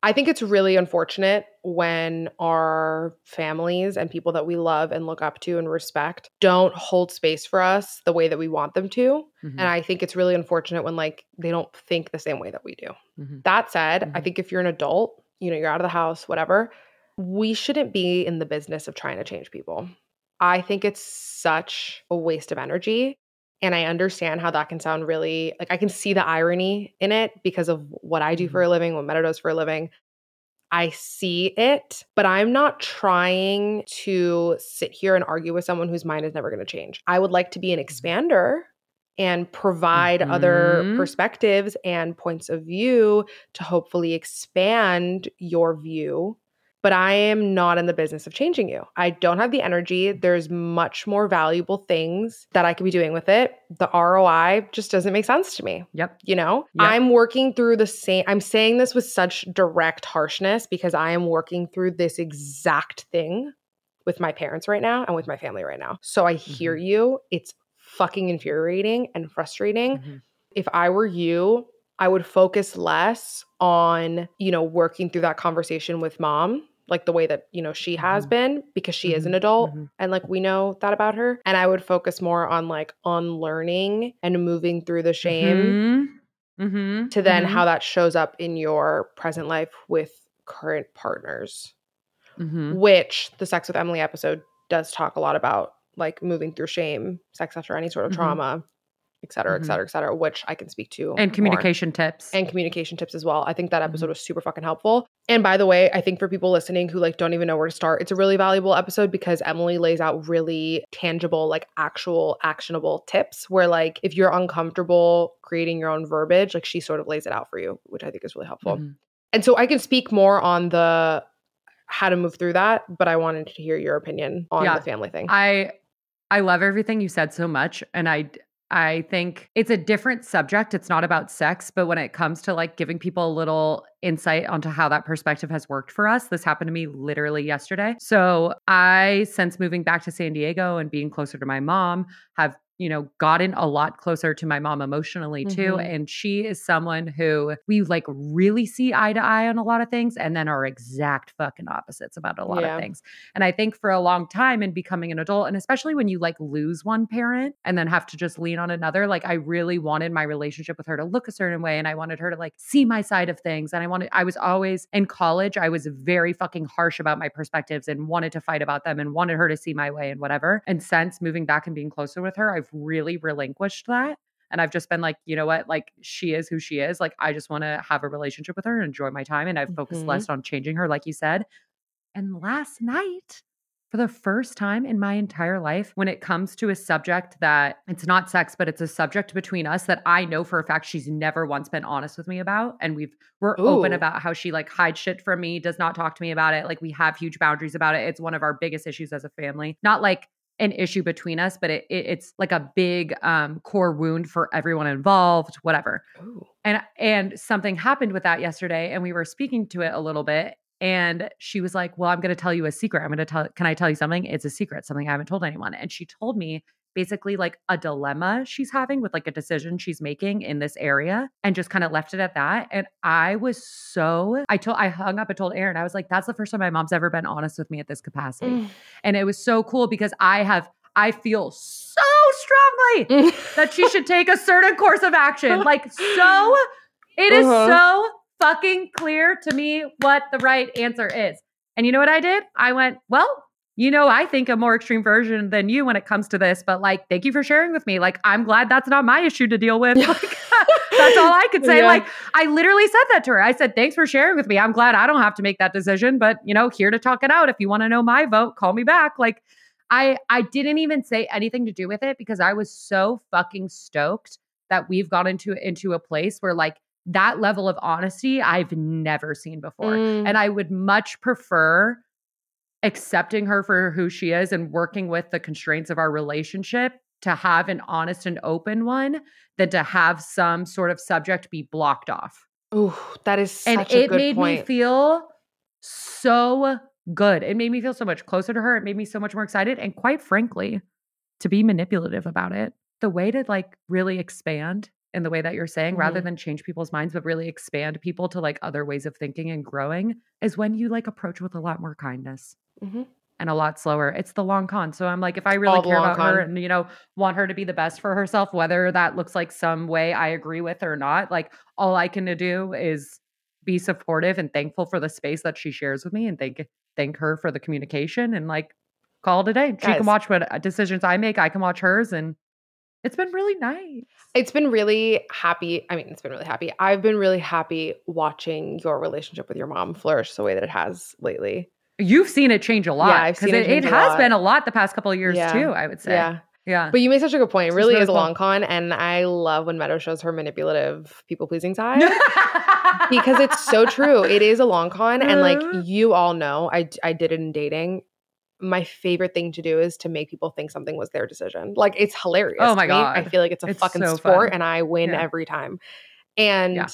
Speaker 2: I think it's really unfortunate when our families and people that we love and look up to and respect don't hold space for us the way that we want them to.
Speaker 1: Mhm,
Speaker 2: And I think it's really unfortunate when like they don't think the same way that we do.
Speaker 1: mhm.
Speaker 2: That said, I
Speaker 1: Mhm.
Speaker 2: think if you're an adult, you know, you're out of the house, whatever, we shouldn't be in the business of trying to change people. I think it's such a waste of energy. And I understand how that can sound really like I can see the irony in it because of what I do for a living, what Meadow does for a living. I see it, but I'm not trying to sit here and argue with someone whose mind is never going to change. I would like to be an expander and provide other
Speaker 1: Mhm.
Speaker 2: perspectives and points of view to hopefully expand your view but I am not in the business of changing you. I don't have the energy. There's much more valuable things that I could be doing with it. The ROI just doesn't make sense to me.
Speaker 1: Yep.
Speaker 2: You know,
Speaker 1: Yep.
Speaker 2: I'm working through the same, I'm saying this with such direct harshness because I am working through this exact thing with my parents right now and with my family right now. So I hear you. It's fucking infuriating and frustrating
Speaker 1: Mhm.
Speaker 2: if I were you, I would focus less on, you know, working through that conversation with mom, like the way that, you know, she has
Speaker 1: Mhm.
Speaker 2: been because she is an
Speaker 1: Mhm.
Speaker 2: adult
Speaker 1: Mhm.
Speaker 2: and like we know that about her. And I would focus more on like unlearning and moving through the shame
Speaker 1: Mhm. Mhm.
Speaker 2: to then how that shows up in your present life with current partners, which the Sex with Emily episode does talk a lot about, like moving through shame, sex after any sort of trauma, et cetera, et
Speaker 1: Mhm.
Speaker 2: cetera, et cetera, which I can speak to.
Speaker 1: and
Speaker 2: more
Speaker 1: communication tips.
Speaker 2: and communication tips as well. I think that episode was super fucking helpful. And by the way, I think for people listening who like don't even know where to start, it's a really valuable episode because Emily lays out really tangible, like actual actionable tips where like if you're uncomfortable creating your own verbiage, like she sort of lays it out for you, which I think is really helpful.
Speaker 1: Mhm.
Speaker 2: And so I can speak more on the how to move through that, but I wanted to hear your opinion on
Speaker 1: Yeah.
Speaker 2: the family thing.
Speaker 1: I I love everything you said so much and I I think it's a different subject. It's not about sex, but when it comes to like giving people a little insight onto how that perspective has worked for us, this happened to me literally yesterday. So, I since moving back to San Diego and being closer to my mom, have you know, gotten a lot closer to my mom emotionally too.
Speaker 2: Mhm.
Speaker 1: And she is someone who we like really see eye to eye on a lot of things and then are exact fucking opposites about a lot
Speaker 2: Yeah.
Speaker 1: of things. And I think for a long time in becoming an adult, and especially when you like lose one parent and then have to just lean on another, like I really wanted my relationship with her to look a certain way. And I wanted her to like see my side of things. And I wanted, I was always in college, I was very fucking harsh about my perspectives and wanted to fight about them and wanted her to see my way and whatever. And since moving back and being closer with her, I've really relinquished that. And I've just been like, you know what? Like, she is who she is. Like, I just want to have a relationship with her and enjoy my time. And I've focused
Speaker 2: Mhm.
Speaker 1: less on changing her, like you said. And last night, for the first time in my entire life, when it comes to a subject that it's not sex, but it's a subject between us that I know for a fact she's never once been honest with me about. And we've we're open about how she like hides shit from me, does not talk to me about it. Like we have huge boundaries about it. It's one of our biggest issues as a family. Not like an issue between us, but it, it it's like a big um core wound for everyone involved, whatever.
Speaker 2: Ooh.
Speaker 1: and and something happened with that yesterday and we were speaking to it a little bit and she was like well i'm going to tell you a secret. I'm going to tell can i tell you something? It's a secret something i haven't told anyone. And she told me basically like a dilemma she's having with like a decision she's making in this area and just kind of left it at that and i was so i told i hung up and told aaron i was like that's the first time my mom's ever been honest with me at this capacity
Speaker 2: Mm.
Speaker 1: and it was so cool because i have i feel so strongly [LAUGHS] that she should take a certain course of action. [LAUGHS] Like, so it is
Speaker 2: Uh-huh.
Speaker 1: so fucking clear to me what the right answer is. And you know what I did? I went, well, you know, I think a more extreme version than you when it comes to this, but like, thank you for sharing with me. Like, I'm glad that's not my issue to deal with. Like, [LAUGHS] that's all I could say.
Speaker 2: Yeah.
Speaker 1: Like, I literally said that to her. I said, thanks for sharing with me. I'm glad I don't have to make that decision, but you know, here to talk it out. If you want to know my vote, call me back. Like, I I didn't even say anything to do with it because I was so fucking stoked that we've gone into into a place where like that level of honesty I've never seen before.
Speaker 2: Mm.
Speaker 1: And I would much prefer accepting her for who she is and working with the constraints of our relationship to have an honest and open one than to have some sort of subject be blocked off
Speaker 2: Oh, that is such
Speaker 1: and it made
Speaker 2: point.
Speaker 1: me feel so good. It made me feel so much closer to her. It made me so much more excited. And quite frankly, to be manipulative about it, the way to like really expand in the way that you're saying, rather
Speaker 2: Mhm.
Speaker 1: than change people's minds, but really expand people to like other ways of thinking and growing, is when you like approach with a lot more kindness
Speaker 2: Mhm.
Speaker 1: and a lot slower. It's the long con. So I'm like, if I really
Speaker 2: All
Speaker 1: care
Speaker 2: long
Speaker 1: about her and, you know, want her to be the best for herself, whether that looks like some way I agree with or not, like all I can do is be supportive and thankful for the space that she shares with me and thank thank her for the communication and like call it a day. She
Speaker 2: Guys.
Speaker 1: can watch what uh, decisions I make. I can watch hers and it's been really nice.
Speaker 2: It's been really happy. I mean, it's been really happy. I've been really happy watching your relationship with your mom flourish the way that it has lately.
Speaker 1: You've seen it change a lot.
Speaker 2: I've seen it
Speaker 1: it, it
Speaker 2: change a
Speaker 1: has
Speaker 2: lot.
Speaker 1: been a lot the past couple of years
Speaker 2: Yeah.
Speaker 1: too, I would say.
Speaker 2: Yeah.
Speaker 1: Yeah.
Speaker 2: But you made such a good point. It really is a long con, and I love when Meadow shows her manipulative, people pleasing side [LAUGHS] because it's so true. It is a long con, and like
Speaker 1: Uh.
Speaker 2: you all know, I I did it in dating. My favorite thing to do is to make people think something was their decision. Like it's hilarious.
Speaker 1: Oh my
Speaker 2: to me. I feel like it's a
Speaker 1: It's
Speaker 2: fucking
Speaker 1: so
Speaker 2: sport,
Speaker 1: fun.
Speaker 2: and I win
Speaker 1: Yeah.
Speaker 2: every time. And
Speaker 1: Yeah.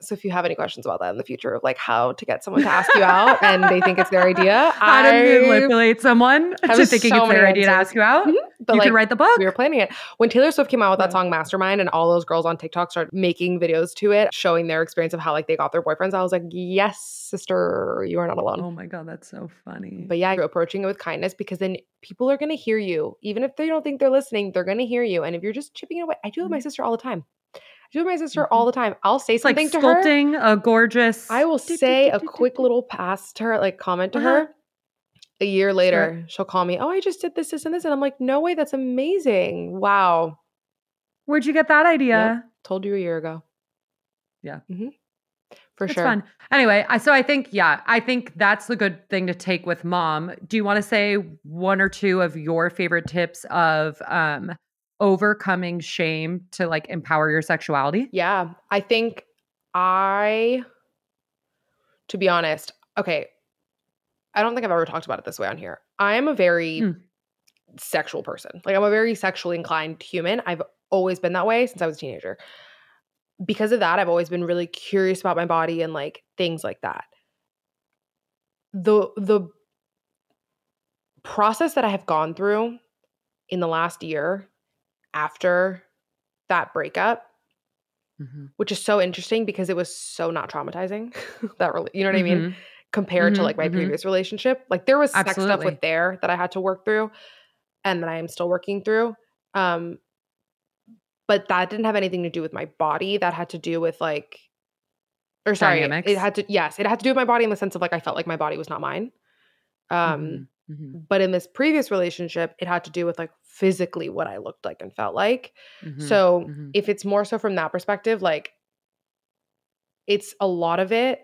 Speaker 2: So, if you have any questions about that in the future of like how to get someone to ask you out and they think it's their [LAUGHS] idea,
Speaker 1: How to manipulate someone to thinking
Speaker 2: so
Speaker 1: it's their idea to ask you out?
Speaker 2: Mhm. but
Speaker 1: you
Speaker 2: like
Speaker 1: can write the book.
Speaker 2: we were planning it. When Taylor Swift came out with that
Speaker 1: Yeah.
Speaker 2: song Mastermind and all those girls on TikTok started making videos to it, showing their experience of how like they got their boyfriends, I was like, yes, sister, you are not alone.
Speaker 1: Oh my god, that's so funny.
Speaker 2: But yeah, you're approaching it with kindness because then people are going to hear you. Even if they don't think they're listening, they're going to hear you. And if you're just chipping it away, I do it with my
Speaker 1: Mhm.
Speaker 2: sister all the time. Do with my sister all the time. I'll say
Speaker 1: it's like
Speaker 2: something to her.
Speaker 1: sculpting a gorgeous.
Speaker 2: I will
Speaker 1: do,
Speaker 2: say
Speaker 1: do,
Speaker 2: a
Speaker 1: do,
Speaker 2: quick little pass to her, like comment to
Speaker 1: Uh-huh.
Speaker 2: her. A year later, she'll call me, Oh, I just did this, this, and this. And I'm like, No way, that's amazing. Wow.
Speaker 1: Where'd you get that idea?
Speaker 2: Told you a year ago.
Speaker 1: Yeah.
Speaker 2: hmm For
Speaker 1: It's
Speaker 2: sure.
Speaker 1: fun. Anyway, I, so I think, yeah, I think that's the good thing to take with mom. Do you want to say one or two of your favorite tips of um, overcoming shame to like empower your sexuality?
Speaker 2: Yeah. I think I, to be honest, okay, I don't think I've ever talked about it this way on here. I am a very
Speaker 1: Mm.
Speaker 2: sexual person. Like, I'm a very sexually inclined human. I've always been that way since I was a teenager. Because of that, I've always been really curious about my body and like things like that. The, the, process that I have gone through in the last year after that breakup
Speaker 1: Mhm.
Speaker 2: which is so interesting because it was so not traumatizing. [LAUGHS] that really, you know what I mean?
Speaker 1: Mhm.
Speaker 2: Compared to
Speaker 1: Mhm,
Speaker 2: like my
Speaker 1: mhm.
Speaker 2: previous relationship, like there was sex stuff with there that I had to work through, and that I am still working through. Um, but that didn't have anything to do with my body. That had to do with like, or sorry,
Speaker 1: Dynamics.
Speaker 2: it had to yes, it had to do with my body in the sense of like I felt like my body was not mine. Um,
Speaker 1: Mhm. Mhm.
Speaker 2: but in this previous relationship, it had to do with like physically what I looked like and felt like.
Speaker 1: Mhm.
Speaker 2: So
Speaker 1: Mhm.
Speaker 2: if it's more so from that perspective, like it's a lot of it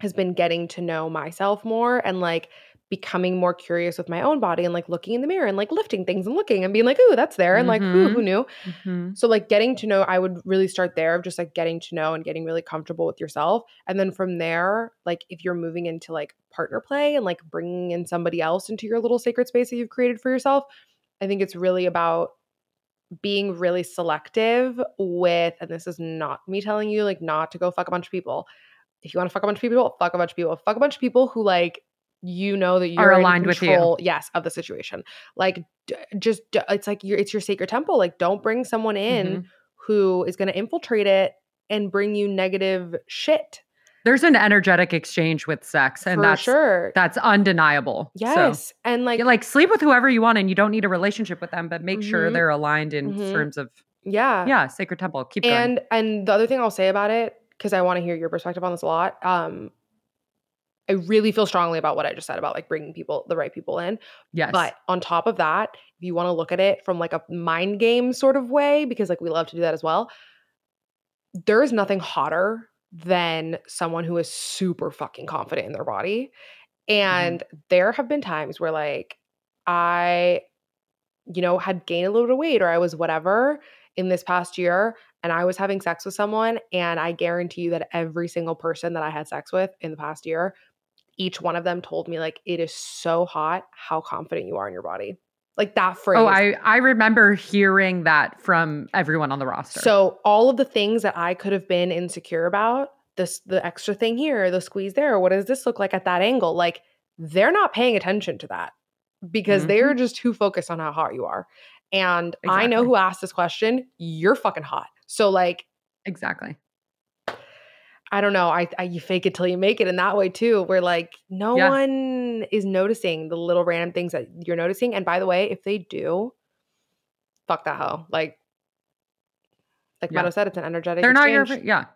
Speaker 2: has been getting to know myself more and like becoming more curious with my own body and like looking in the mirror and like lifting things and looking and being like, ooh, that's there. And like, ooh, who
Speaker 1: Mhm.
Speaker 2: knew?
Speaker 1: Mhm.
Speaker 2: So like getting to know, I would really start there of just like getting to know and getting really comfortable with yourself. And then from there, like if you're moving into like partner play and like bringing in somebody else into your little sacred space that you've created for yourself, I think it's really about being really selective with, and this is not me telling you like not to go fuck a bunch of people. If you want to fuck a bunch of people, fuck a bunch of people. Fuck a bunch of people who like you know that you're
Speaker 1: aligned with you.
Speaker 2: yes, of the situation. Like d- just d- it's like your it's your sacred temple. Like don't bring someone in
Speaker 1: Mhm.
Speaker 2: who is going to infiltrate it and bring you negative shit.
Speaker 1: There's an energetic exchange with sex, and
Speaker 2: for
Speaker 1: that's
Speaker 2: sure.
Speaker 1: that's undeniable. So,
Speaker 2: yes, and like
Speaker 1: like sleep with whoever you want, and you don't need a relationship with them, but make sure
Speaker 2: Mhm.
Speaker 1: they're aligned in
Speaker 2: Mhm.
Speaker 1: terms of
Speaker 2: yeah,
Speaker 1: yeah, sacred temple. Keep going.
Speaker 2: and and the other thing I'll say about it because I want to hear your perspective on this a lot. Um, I really feel strongly about what I just said about like bringing people the right people in.
Speaker 1: yes,
Speaker 2: But on top of that, if you want to look at it from like a mind game sort of way, because like we love to do that as well, there is nothing hotter than someone who is super fucking confident in their body. Mm-hmm. And there have been times where like I, you know, had gained a little bit of weight or I was whatever in this past year and I was having sex with someone. And I guarantee you that every single person that I had sex with in the past year, each one of them told me like it is so hot how confident you are in your body. Like that phrase.
Speaker 1: oh, I I remember hearing that from everyone on the roster.
Speaker 2: So all of the things that I could have been insecure about, this the extra thing here, the squeeze there, what does this look like at that angle? Like they're not paying attention to that because
Speaker 1: Mm-hmm.
Speaker 2: they're just too focused on how hot you are. And I know who asked this question. You're fucking hot. So like
Speaker 1: exactly.
Speaker 2: I don't know. I, I you fake it till you make it in that way too. Where like no
Speaker 1: Yeah.
Speaker 2: one is noticing the little random things that you're noticing. And by the way, if they do, fuck that hoe. Like like
Speaker 1: Yeah.
Speaker 2: Meadow said, it's an energetic.
Speaker 1: They're not your yeah.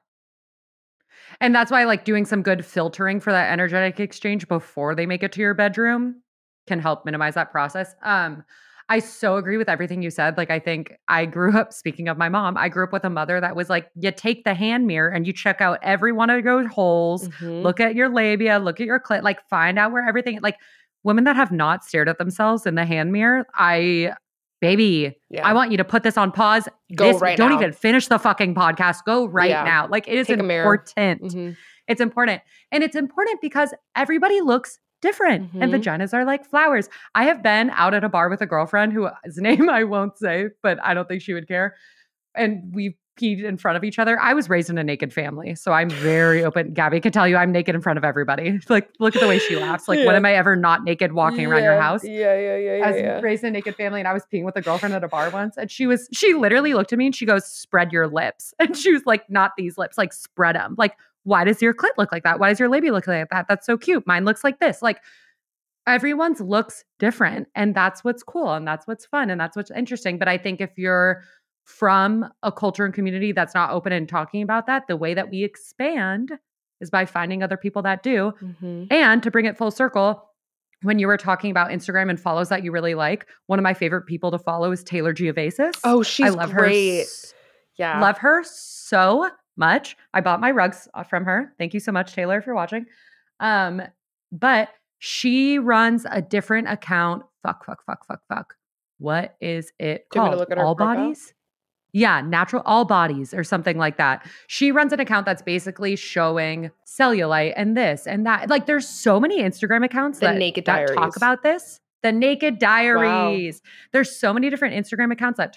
Speaker 1: And that's why like doing some good filtering for that energetic exchange before they make it to your bedroom can help minimize that process. Um I so agree with everything you said. Like I think I grew up speaking of my mom, I grew up with a mother that was like you take the hand mirror and you check out every one of your holes,
Speaker 2: Mhm.
Speaker 1: look at your labia, look at your clit, like find out where everything like women that have not stared at themselves in the hand mirror, I baby,
Speaker 2: Yeah.
Speaker 1: I want you to put this on pause.
Speaker 2: Go
Speaker 1: This-
Speaker 2: right
Speaker 1: Don't
Speaker 2: now.
Speaker 1: even finish the fucking podcast. Go right
Speaker 2: Yeah.
Speaker 1: now. Like it is
Speaker 2: Take
Speaker 1: important.
Speaker 2: Mhm.
Speaker 1: It's important. And it's important because everybody looks different and
Speaker 2: Mhm.
Speaker 1: vaginas are like flowers. I have been out at a bar with a girlfriend whose [LAUGHS] name I won't say, but I don't think she would care. And we peed in front of each other. I was raised in a naked family, so I'm very [LAUGHS] open. Gabby can tell you I'm naked in front of everybody. [LAUGHS] Like, look at the way she laughs. Like, when am I ever not naked walking around your house?
Speaker 2: Yeah, yeah, yeah, yeah.
Speaker 1: I was
Speaker 2: yeah.
Speaker 1: raised in a naked family and I was peeing with a girlfriend at a bar once. And she was, she literally looked at me and she goes, spread your lips. And she was like, not these lips, like spread them. Like, why does your clit look like that? Why does your labia look like that? That's so cute. Mine looks like this. Like, everyone's looks different. And that's what's cool. And that's what's fun. And that's what's interesting. But I think if you're from a culture and community that's not open and talking about that, the way that we expand is by finding other people that do.
Speaker 2: Mhm.
Speaker 1: And to bring it full circle, when you were talking about Instagram and follows that you really like, one of my favorite people to follow is Taylor Giavasis.
Speaker 2: Oh, she's
Speaker 1: I love
Speaker 2: great.
Speaker 1: her.
Speaker 2: Yeah.
Speaker 1: Love her so much. I bought my rugs uh, from her. Thank you so much, Taylor, if you're watching. Um, but she runs a different account. Fuck, fuck, fuck, fuck, fuck. What is it
Speaker 2: Do you want me to
Speaker 1: called? All bodies? Yeah, natural all bodies or something like that. She runs an account that's basically showing cellulite and this and that. Like there's so many Instagram accounts
Speaker 2: The
Speaker 1: that,
Speaker 2: Naked
Speaker 1: that
Speaker 2: Diaries.
Speaker 1: talk about this. The Naked Diaries. There's so many different Instagram accounts that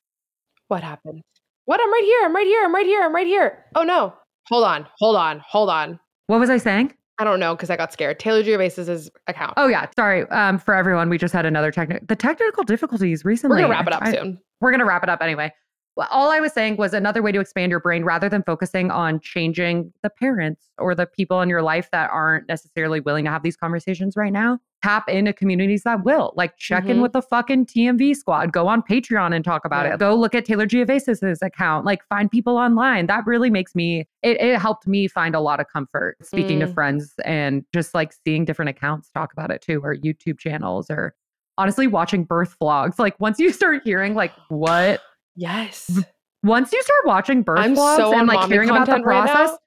Speaker 2: What happened? What? I'm right here. I'm right here. I'm right here. I'm right here. Oh no. Hold on. Hold on. Hold on.
Speaker 1: What was I saying?
Speaker 2: I don't know because I got scared. Taylor Giavasis' account.
Speaker 1: Oh yeah, sorry. Um, for everyone, we just had another technical the technical difficulties recently.
Speaker 2: We're gonna wrap it up
Speaker 1: I-
Speaker 2: soon.
Speaker 1: We're gonna wrap it up anyway. Well, all I was saying was another way to expand your brain rather than focusing on changing the parents or the people in your life that aren't necessarily willing to have these conversations right now. Tap into communities that will. Like check in
Speaker 2: Mhm.
Speaker 1: with the fucking TMV squad. Go on Patreon and talk about
Speaker 2: Yeah.
Speaker 1: it. Go look at Taylor Giavasis's account. Like find people online. That really makes me it, it helped me find a lot of comfort speaking to
Speaker 2: Mm.
Speaker 1: friends and just like seeing different accounts talk about it too, or YouTube channels or honestly watching birth vlogs. Like once you start hearing like what
Speaker 2: Yes.
Speaker 1: once you start watching birth
Speaker 2: I'm
Speaker 1: vlogs
Speaker 2: so
Speaker 1: and like hearing about the
Speaker 2: content right
Speaker 1: process,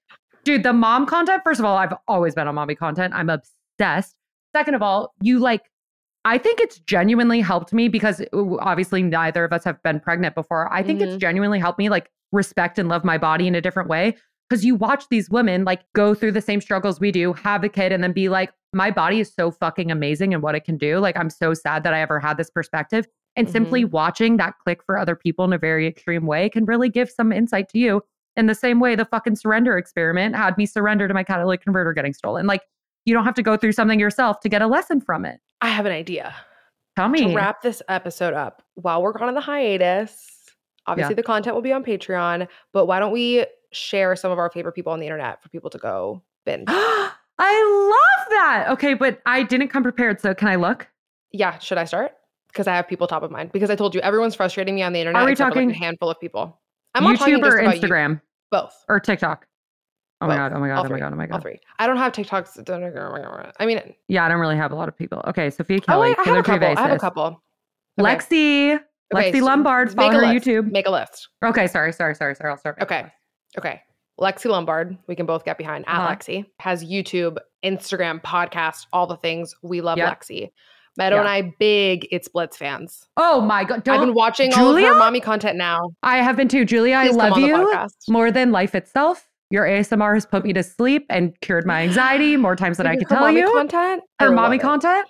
Speaker 1: dude, the mom content, first of all, I've always been on mommy content. I'm obsessed. Second of all, you like, I think it's genuinely helped me because obviously neither of us have been pregnant before. I think it's
Speaker 2: Mhm.
Speaker 1: genuinely helped me like respect and love my body in a different way. Because you watch these women like go through the same struggles we do, have a kid, and then be like, my body is so fucking amazing and what it can do. Like, I'm so sad that I ever had this perspective. And simply watching that click for other people in a very extreme way can really give some insight to you. In the same way, the fucking surrender experiment had me surrender to my catalytic converter getting stolen. Like, you don't have to go through something yourself to get a lesson from it.
Speaker 2: I have an idea.
Speaker 1: Tell me.
Speaker 2: To wrap this episode up, while we're gone on the hiatus, obviously
Speaker 1: Yeah.
Speaker 2: the content will be on Patreon, but why don't we share some of our favorite people on the internet for people to go binge? [GASPS]
Speaker 1: I love that. Okay, but I didn't come prepared. So can I look?
Speaker 2: yeah, should I start? Because I have people top of mind. Because I told you everyone's frustrating me on the internet.
Speaker 1: Are
Speaker 2: we for, like,
Speaker 1: talking
Speaker 2: a handful of people? I'm talking
Speaker 1: YouTube or
Speaker 2: about you.
Speaker 1: Instagram
Speaker 2: Both.
Speaker 1: or TikTok? Oh my god! Oh my god!
Speaker 2: All
Speaker 1: Oh my god! Oh my
Speaker 2: All
Speaker 1: god!
Speaker 2: three. I don't have TikToks. I mean,
Speaker 1: Yeah, I don't really have a lot of people. Okay, Sophia
Speaker 2: oh,
Speaker 1: Kelly,
Speaker 2: I, I have a couple. I have a couple. Okay.
Speaker 1: Lexi,
Speaker 2: Okay,
Speaker 1: Lexi
Speaker 2: so
Speaker 1: Lombard. Follow her
Speaker 2: list.
Speaker 1: YouTube.
Speaker 2: Make a list.
Speaker 1: Okay, sorry, sorry, sorry, sorry. I'll start.
Speaker 2: Okay. Okay. Lexi Lombard, we can both get behind at
Speaker 1: Uh-huh.
Speaker 2: Lexi, has YouTube, Instagram, podcast, all the things. We love
Speaker 1: Yep.
Speaker 2: Lexi. Meadow
Speaker 1: Yeah.
Speaker 2: and I, big It's Blitz fans.
Speaker 1: Oh my god!
Speaker 2: I've been watching all of
Speaker 1: Julia?
Speaker 2: her mommy content now.
Speaker 1: I have been too, Julia. I
Speaker 2: Please come
Speaker 1: love you more than life itself. Your ASMR has put me to sleep and cured my anxiety more [GASPS] times than I could tell
Speaker 2: mommy
Speaker 1: you.
Speaker 2: content.
Speaker 1: Her
Speaker 2: love
Speaker 1: mommy content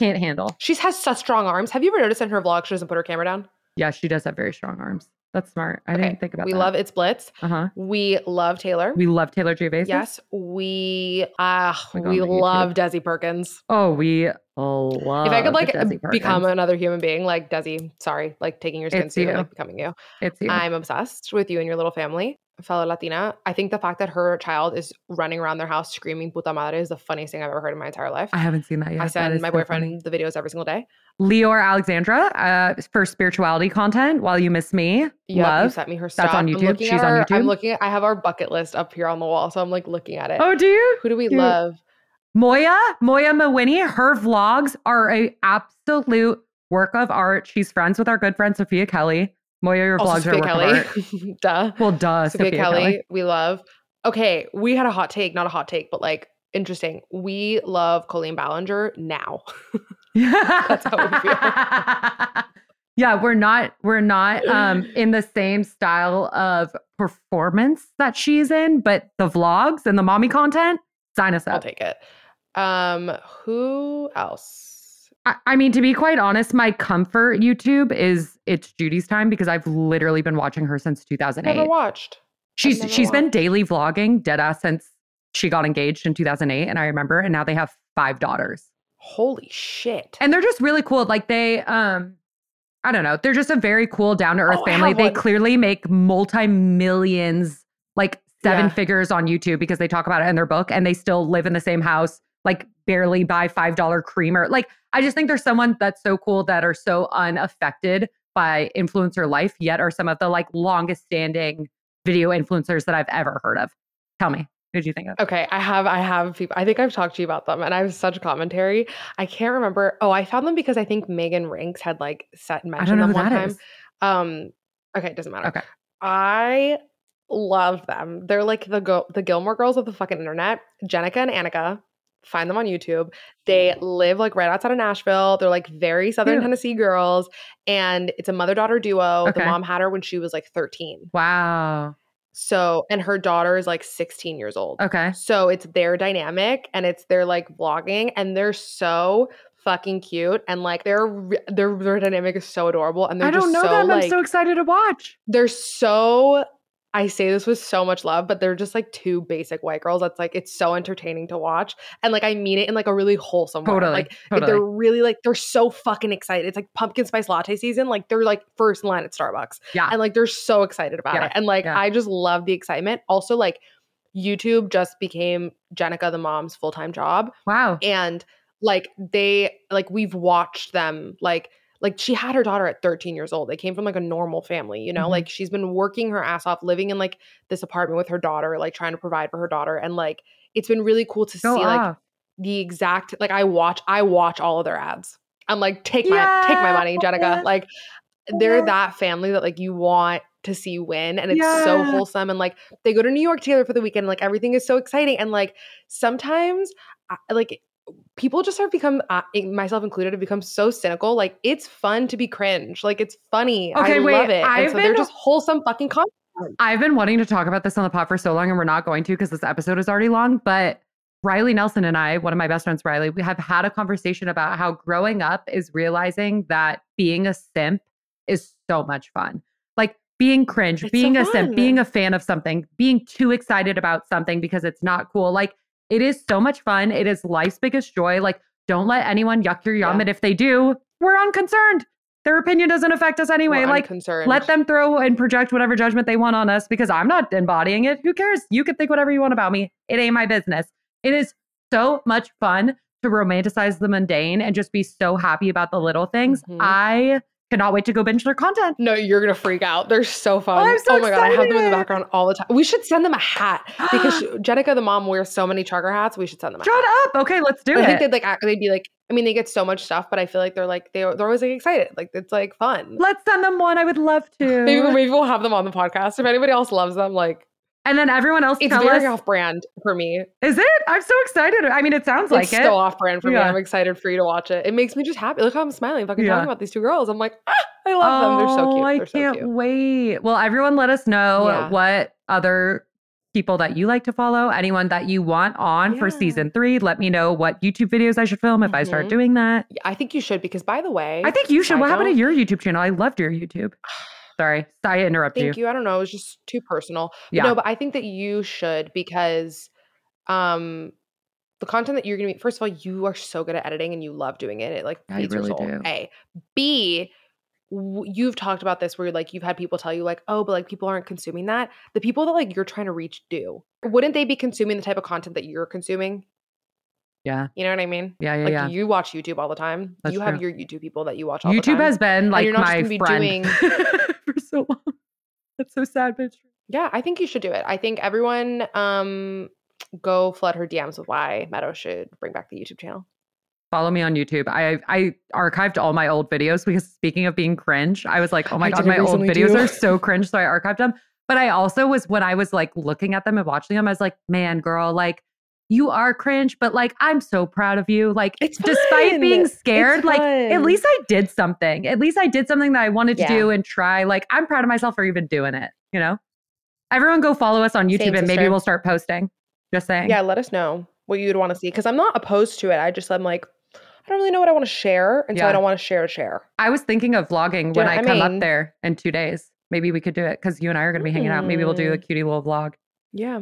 Speaker 1: can't handle.
Speaker 2: She has such strong arms. Have you ever noticed in her vlog she doesn't put her camera down?
Speaker 1: Yeah, she does have very strong arms. That's smart. I
Speaker 2: Okay,
Speaker 1: didn't think about
Speaker 2: we
Speaker 1: that.
Speaker 2: We love It's Blitz.
Speaker 1: Uh huh.
Speaker 2: We love Taylor.
Speaker 1: We love Taylor Giavasis.
Speaker 2: yes, we uh
Speaker 1: God,
Speaker 2: we
Speaker 1: my YouTube.
Speaker 2: love Desi Perkins.
Speaker 1: Oh, we love.
Speaker 2: if I could like become another human being, like Desi, sorry, like taking your skin
Speaker 1: It's
Speaker 2: suit and
Speaker 1: you.
Speaker 2: like becoming you.
Speaker 1: it's you.
Speaker 2: I'm obsessed with you and your little family, fellow Latina. I think the fact that her child is running around their house screaming puta madre is the funniest thing I've ever heard in my entire life.
Speaker 1: I haven't seen that yet.
Speaker 2: I send my
Speaker 1: so
Speaker 2: boyfriend
Speaker 1: funny.
Speaker 2: the videos every single day.
Speaker 1: Leor Alexandra uh, for spirituality content. While you miss me,
Speaker 2: Yep, you
Speaker 1: love.
Speaker 2: sent me her stuff.
Speaker 1: That's on YouTube? She's on
Speaker 2: our- I'm looking at I have our bucket list up here on the wall, so I'm like looking at it.
Speaker 1: Oh, do you?
Speaker 2: Who do we
Speaker 1: Dude.
Speaker 2: love?
Speaker 1: Moya, Moya Mawhinney, her vlogs are a absolute work of art. She's friends with our good friend Sophia Kelly. Moya, your
Speaker 2: Also
Speaker 1: vlogs are a
Speaker 2: Sophia
Speaker 1: of
Speaker 2: Kelly. [LAUGHS] Duh.
Speaker 1: Well, duh,
Speaker 2: Sophia,
Speaker 1: Sophia,
Speaker 2: Kelly,
Speaker 1: Kelly.
Speaker 2: we love. Okay, we had a hot take, not a hot take, but like interesting. We love Colleen Ballinger now. [LAUGHS]
Speaker 1: That's
Speaker 2: how we feel. [LAUGHS]
Speaker 1: Yeah, we're not we're not um in the same style of performance that she's in, but the vlogs and the mommy content, sign us up.
Speaker 2: I'll take it. Um, who else?
Speaker 1: I, I mean, to be quite honest, my comfort YouTube is it's Judy's time because I've literally been watching her since 2008.
Speaker 2: Never watched.
Speaker 1: She's
Speaker 2: never
Speaker 1: she's been daily vlogging dead ass since she got engaged in 2008 and I remember and now they have five daughters.
Speaker 2: Holy shit.
Speaker 1: And they're just really cool. Like they um I don't know, they're just a very cool down to earth
Speaker 2: Oh,
Speaker 1: family. They clearly make multi-millions like seven
Speaker 2: Yeah.
Speaker 1: figures on YouTube because they talk about it in their book and they still live in the same house, like barely buy $5 creamer. Like I just think there's someone that's so cool that are so unaffected by influencer life yet are some of the like longest standing video influencers that I've ever heard of. Tell me, who did you think of?
Speaker 2: Okay, I have I have people I think I've talked to you about them and I have such commentary. I can't remember. Oh, I found them because I think Meghan Rienks had like set
Speaker 1: I don't
Speaker 2: mentioned
Speaker 1: know
Speaker 2: them one time.
Speaker 1: is.
Speaker 2: Um okay, it doesn't matter.
Speaker 1: Okay.
Speaker 2: I love them. They're like the go- the Gilmore girls of the fucking internet. Jenica and Annika. Find them on YouTube. They mm-hmm. live like right outside of Nashville. They're like very Southern
Speaker 1: Cute.
Speaker 2: Tennessee girls. And it's a mother daughter duo.
Speaker 1: Okay.
Speaker 2: The mom had her when she was like 13.
Speaker 1: Wow.
Speaker 2: So, and her daughter is like 16 years old.
Speaker 1: Okay.
Speaker 2: So it's their dynamic and it's their like vlogging and they're so fucking cute and like their their their dynamic is so adorable and they're
Speaker 1: I don't know
Speaker 2: so
Speaker 1: them.
Speaker 2: like
Speaker 1: I'm so excited to watch.
Speaker 2: they're so I say this with so much love, but they're just like two basic white girls. That's like it's so entertaining to watch, and like I mean it in like a really wholesome way.
Speaker 1: Totally.
Speaker 2: Like
Speaker 1: totally.
Speaker 2: they're really like they're so fucking excited. It's like pumpkin spice latte season. Like they're like first in line at Starbucks.
Speaker 1: Yeah.
Speaker 2: and like they're so excited about
Speaker 1: Yeah,
Speaker 2: it. And like
Speaker 1: yeah.
Speaker 2: I just love the excitement. Also, like YouTube just became Jenica the mom's full time job,
Speaker 1: wow.
Speaker 2: and like they like we've watched them like like she had her daughter at 13 years old they came from like a normal family you know
Speaker 1: Mhm.
Speaker 2: like she's been working her ass off living in like this apartment with her daughter like trying to provide for her daughter and like it's been really cool to
Speaker 1: Go
Speaker 2: see like the exact like i watch i watch all of their ads i'm like take my take my money jenica like they're
Speaker 1: Yes.
Speaker 2: that family that like you want to see win and it's so wholesome and like they go to new york together for the weekend like everything is so exciting and like sometimes I, like people just have become uh, myself included have become so cynical like it's fun to be cringe like it's funny
Speaker 1: Okay,
Speaker 2: i
Speaker 1: wait,
Speaker 2: love it and
Speaker 1: I've
Speaker 2: so they're
Speaker 1: been-
Speaker 2: just wholesome fucking content
Speaker 1: I've been wanting to talk about this on the pod for so long, and we're not going to because this episode is already long. But Riley Nelson and I, one of my best friends, Riley, we have had a conversation about how growing up is realizing that being a simp is so much fun. Like being cringe,
Speaker 2: It's so
Speaker 1: being a
Speaker 2: fun.
Speaker 1: simp, being a fan of something, being too excited about something because it's not cool. Like it is so much fun. It is life's biggest joy. Like don't let anyone yuck your yum.
Speaker 2: Yeah.
Speaker 1: And if they do, we're unconcerned. Their opinion doesn't affect us anyway.
Speaker 2: We're
Speaker 1: like
Speaker 2: concerned
Speaker 1: let them throw and project whatever judgment they want on us because I'm not embodying it. Who cares? You can think whatever you want about me. It ain't my business. It is so much fun to romanticize the mundane and just be so happy about the little things.
Speaker 2: Mhm.
Speaker 1: I cannot wait to go binge their content.
Speaker 2: no you're gonna freak out they're so fun oh,
Speaker 1: I'm so
Speaker 2: oh my god i have them in the background all the time we should send them a hat [GASPS] because jenica the mom wears so many trucker hats we should send them a
Speaker 1: Shut
Speaker 2: hat.
Speaker 1: up. Okay, let's do it.
Speaker 2: I think they'd like act- they'd be like I mean they get so much stuff, but I feel like they're like they they're always like excited. Like it's like fun.
Speaker 1: Let's send them one. I would love to. [LAUGHS]
Speaker 2: Maybe maybe we'll have them on the podcast. If anybody else loves them, like
Speaker 1: and then everyone else
Speaker 2: it's very
Speaker 1: us.
Speaker 2: off brand for me.
Speaker 1: Is it? I'm so excited. I mean, it sounds like
Speaker 2: it's
Speaker 1: it.
Speaker 2: so off brand for me. I'm excited for you to watch it. It makes me just happy. Look how I'm smiling, fucking
Speaker 1: Yeah.
Speaker 2: talking about these two girls. I'm like, ah, I love them. They're so
Speaker 1: Oh,
Speaker 2: cute.
Speaker 1: I
Speaker 2: They're so
Speaker 1: can't
Speaker 2: cute.
Speaker 1: wait. Well, everyone, let us know
Speaker 2: Yeah.
Speaker 1: what other people that you like to follow, anyone that you want on for season three. Let me know what YouTube videos I should film if I start
Speaker 2: Mhm.
Speaker 1: doing that.
Speaker 2: I think you should because by the way,
Speaker 1: I think you should.
Speaker 2: side
Speaker 1: What happened to your YouTube channel? I loved your YouTube. [SIGHS] Sorry, I interrupted
Speaker 2: Thank
Speaker 1: you.
Speaker 2: you. I don't know. It was just too personal.
Speaker 1: Yeah.
Speaker 2: No, but I think that you should because um the content that you're gonna be first of all, you are so good at editing and you love doing it. It like
Speaker 1: I
Speaker 2: feeds
Speaker 1: really
Speaker 2: your soul.
Speaker 1: do.
Speaker 2: A. B you've talked about this where like you've had people tell you like oh but like people aren't consuming that the people that like you're trying to reach do wouldn't they be consuming the type of content that you're consuming
Speaker 1: Yeah,
Speaker 2: you know what i mean
Speaker 1: yeah, yeah,
Speaker 2: like
Speaker 1: yeah.
Speaker 2: you watch youtube all the time
Speaker 1: That's
Speaker 2: you have your youtube people that you watch all the
Speaker 1: YouTube has been like
Speaker 2: you're not just
Speaker 1: my friend
Speaker 2: doing- [LAUGHS] [LAUGHS]
Speaker 1: for so long. That's so sad, but it's true.
Speaker 2: Yeah, I think you should do it. I think everyone um [TSK] go flood her DMs with why Meadow should bring back the YouTube channel.
Speaker 1: Follow me on YouTube. I I archived all my old videos because speaking of being cringe, I was like, oh my
Speaker 2: I
Speaker 1: god, my old videos
Speaker 2: too.
Speaker 1: are so cringe, so I archived them. But I also was when I was like looking at them and watching them, I was like, man, girl, like you are cringe, but like I'm so proud of you. Like
Speaker 2: It's
Speaker 1: despite
Speaker 2: fun.
Speaker 1: being
Speaker 2: It's
Speaker 1: scared, like at least I did something. At least I did something that I wanted to
Speaker 2: Yeah.
Speaker 1: do and try. Like I'm proud of myself for even doing it, you know? Everyone go follow us on YouTube
Speaker 2: Same,
Speaker 1: and maybe we'll start posting. Just saying.
Speaker 2: Yeah, let us know what you'd want to see because I'm not opposed to it. I just I'm like, I don't really know what I want to share, and so I don't want to share a share.
Speaker 1: I was thinking of vlogging
Speaker 2: Do
Speaker 1: when I
Speaker 2: I
Speaker 1: come
Speaker 2: mean?
Speaker 1: up there in two days. Maybe we could do it because you and I are going to be hanging out. Maybe we'll do a
Speaker 2: Mm.
Speaker 1: cutie little vlog.
Speaker 2: Yeah.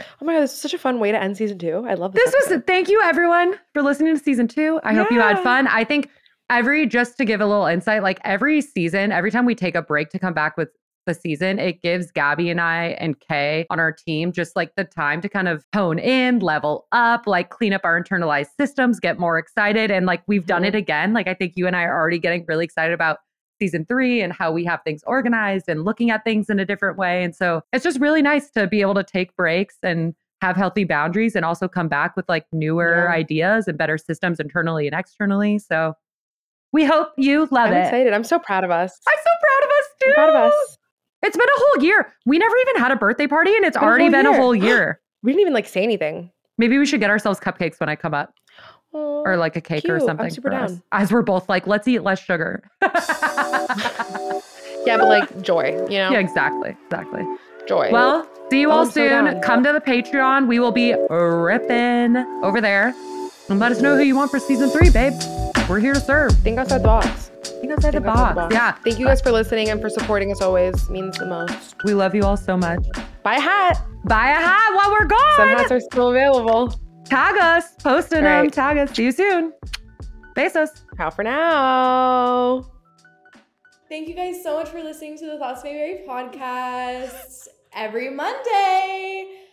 Speaker 2: Oh my god, this is such a fun way to end season two. I love this.
Speaker 1: This was thank you everyone for listening to season two. I hope you had fun. I think every just to give a little insight, like every season, every time we take a break to come back with the season, it gives Gabby and I and Kay on our team just like the time to kind of hone in, level up, like clean up our internalized systems, get more excited. And like we've done
Speaker 2: Mhm.
Speaker 1: it again. Like I think you and I are already getting really excited about season three and how we have things organized and looking at things in a different way. And so it's just really nice to be able to take breaks and have healthy boundaries and also come back with like newer
Speaker 2: Yeah.
Speaker 1: ideas and better systems internally and externally. So we hope you love it.
Speaker 2: I'm excited. I'm so proud of us.
Speaker 1: I'm so proud of us too.
Speaker 2: I'm proud of us.
Speaker 1: It's been a whole year. We never even had a birthday party and it's
Speaker 2: Been
Speaker 1: already
Speaker 2: whole
Speaker 1: been a whole [GASPS] year.
Speaker 2: We didn't even like say anything.
Speaker 1: Maybe we should get ourselves cupcakes when I come up or like a cake or
Speaker 2: cute. I'm
Speaker 1: something.
Speaker 2: super
Speaker 1: for us. As we're both like, let's eat less sugar. [LAUGHS]
Speaker 2: Yeah, but like [LAUGHS] joy, you know?
Speaker 1: yeah, exactly. Exactly.
Speaker 2: Joy.
Speaker 1: Well, see you
Speaker 2: Oh,
Speaker 1: all
Speaker 2: I'm so
Speaker 1: soon.
Speaker 2: down.
Speaker 1: Come to the Patreon. We will be ripping over there. And let us know who you want for season three, babe. We're here to serve.
Speaker 2: think outside the box.
Speaker 1: Think outside the
Speaker 2: Think outside
Speaker 1: box. Yeah.
Speaker 2: Thank you guys for listening and for supporting us always. Means the most.
Speaker 1: We love you all so much.
Speaker 2: Buy a hat.
Speaker 1: Buy a hat while we're gone.
Speaker 2: Some hats are still available.
Speaker 1: Tag us. Post in them.
Speaker 2: Um,
Speaker 1: tag us. See you soon. Besos.
Speaker 2: How for now.
Speaker 3: Thank you guys so much for listening to the Thoughts Mayberry podcast every Monday.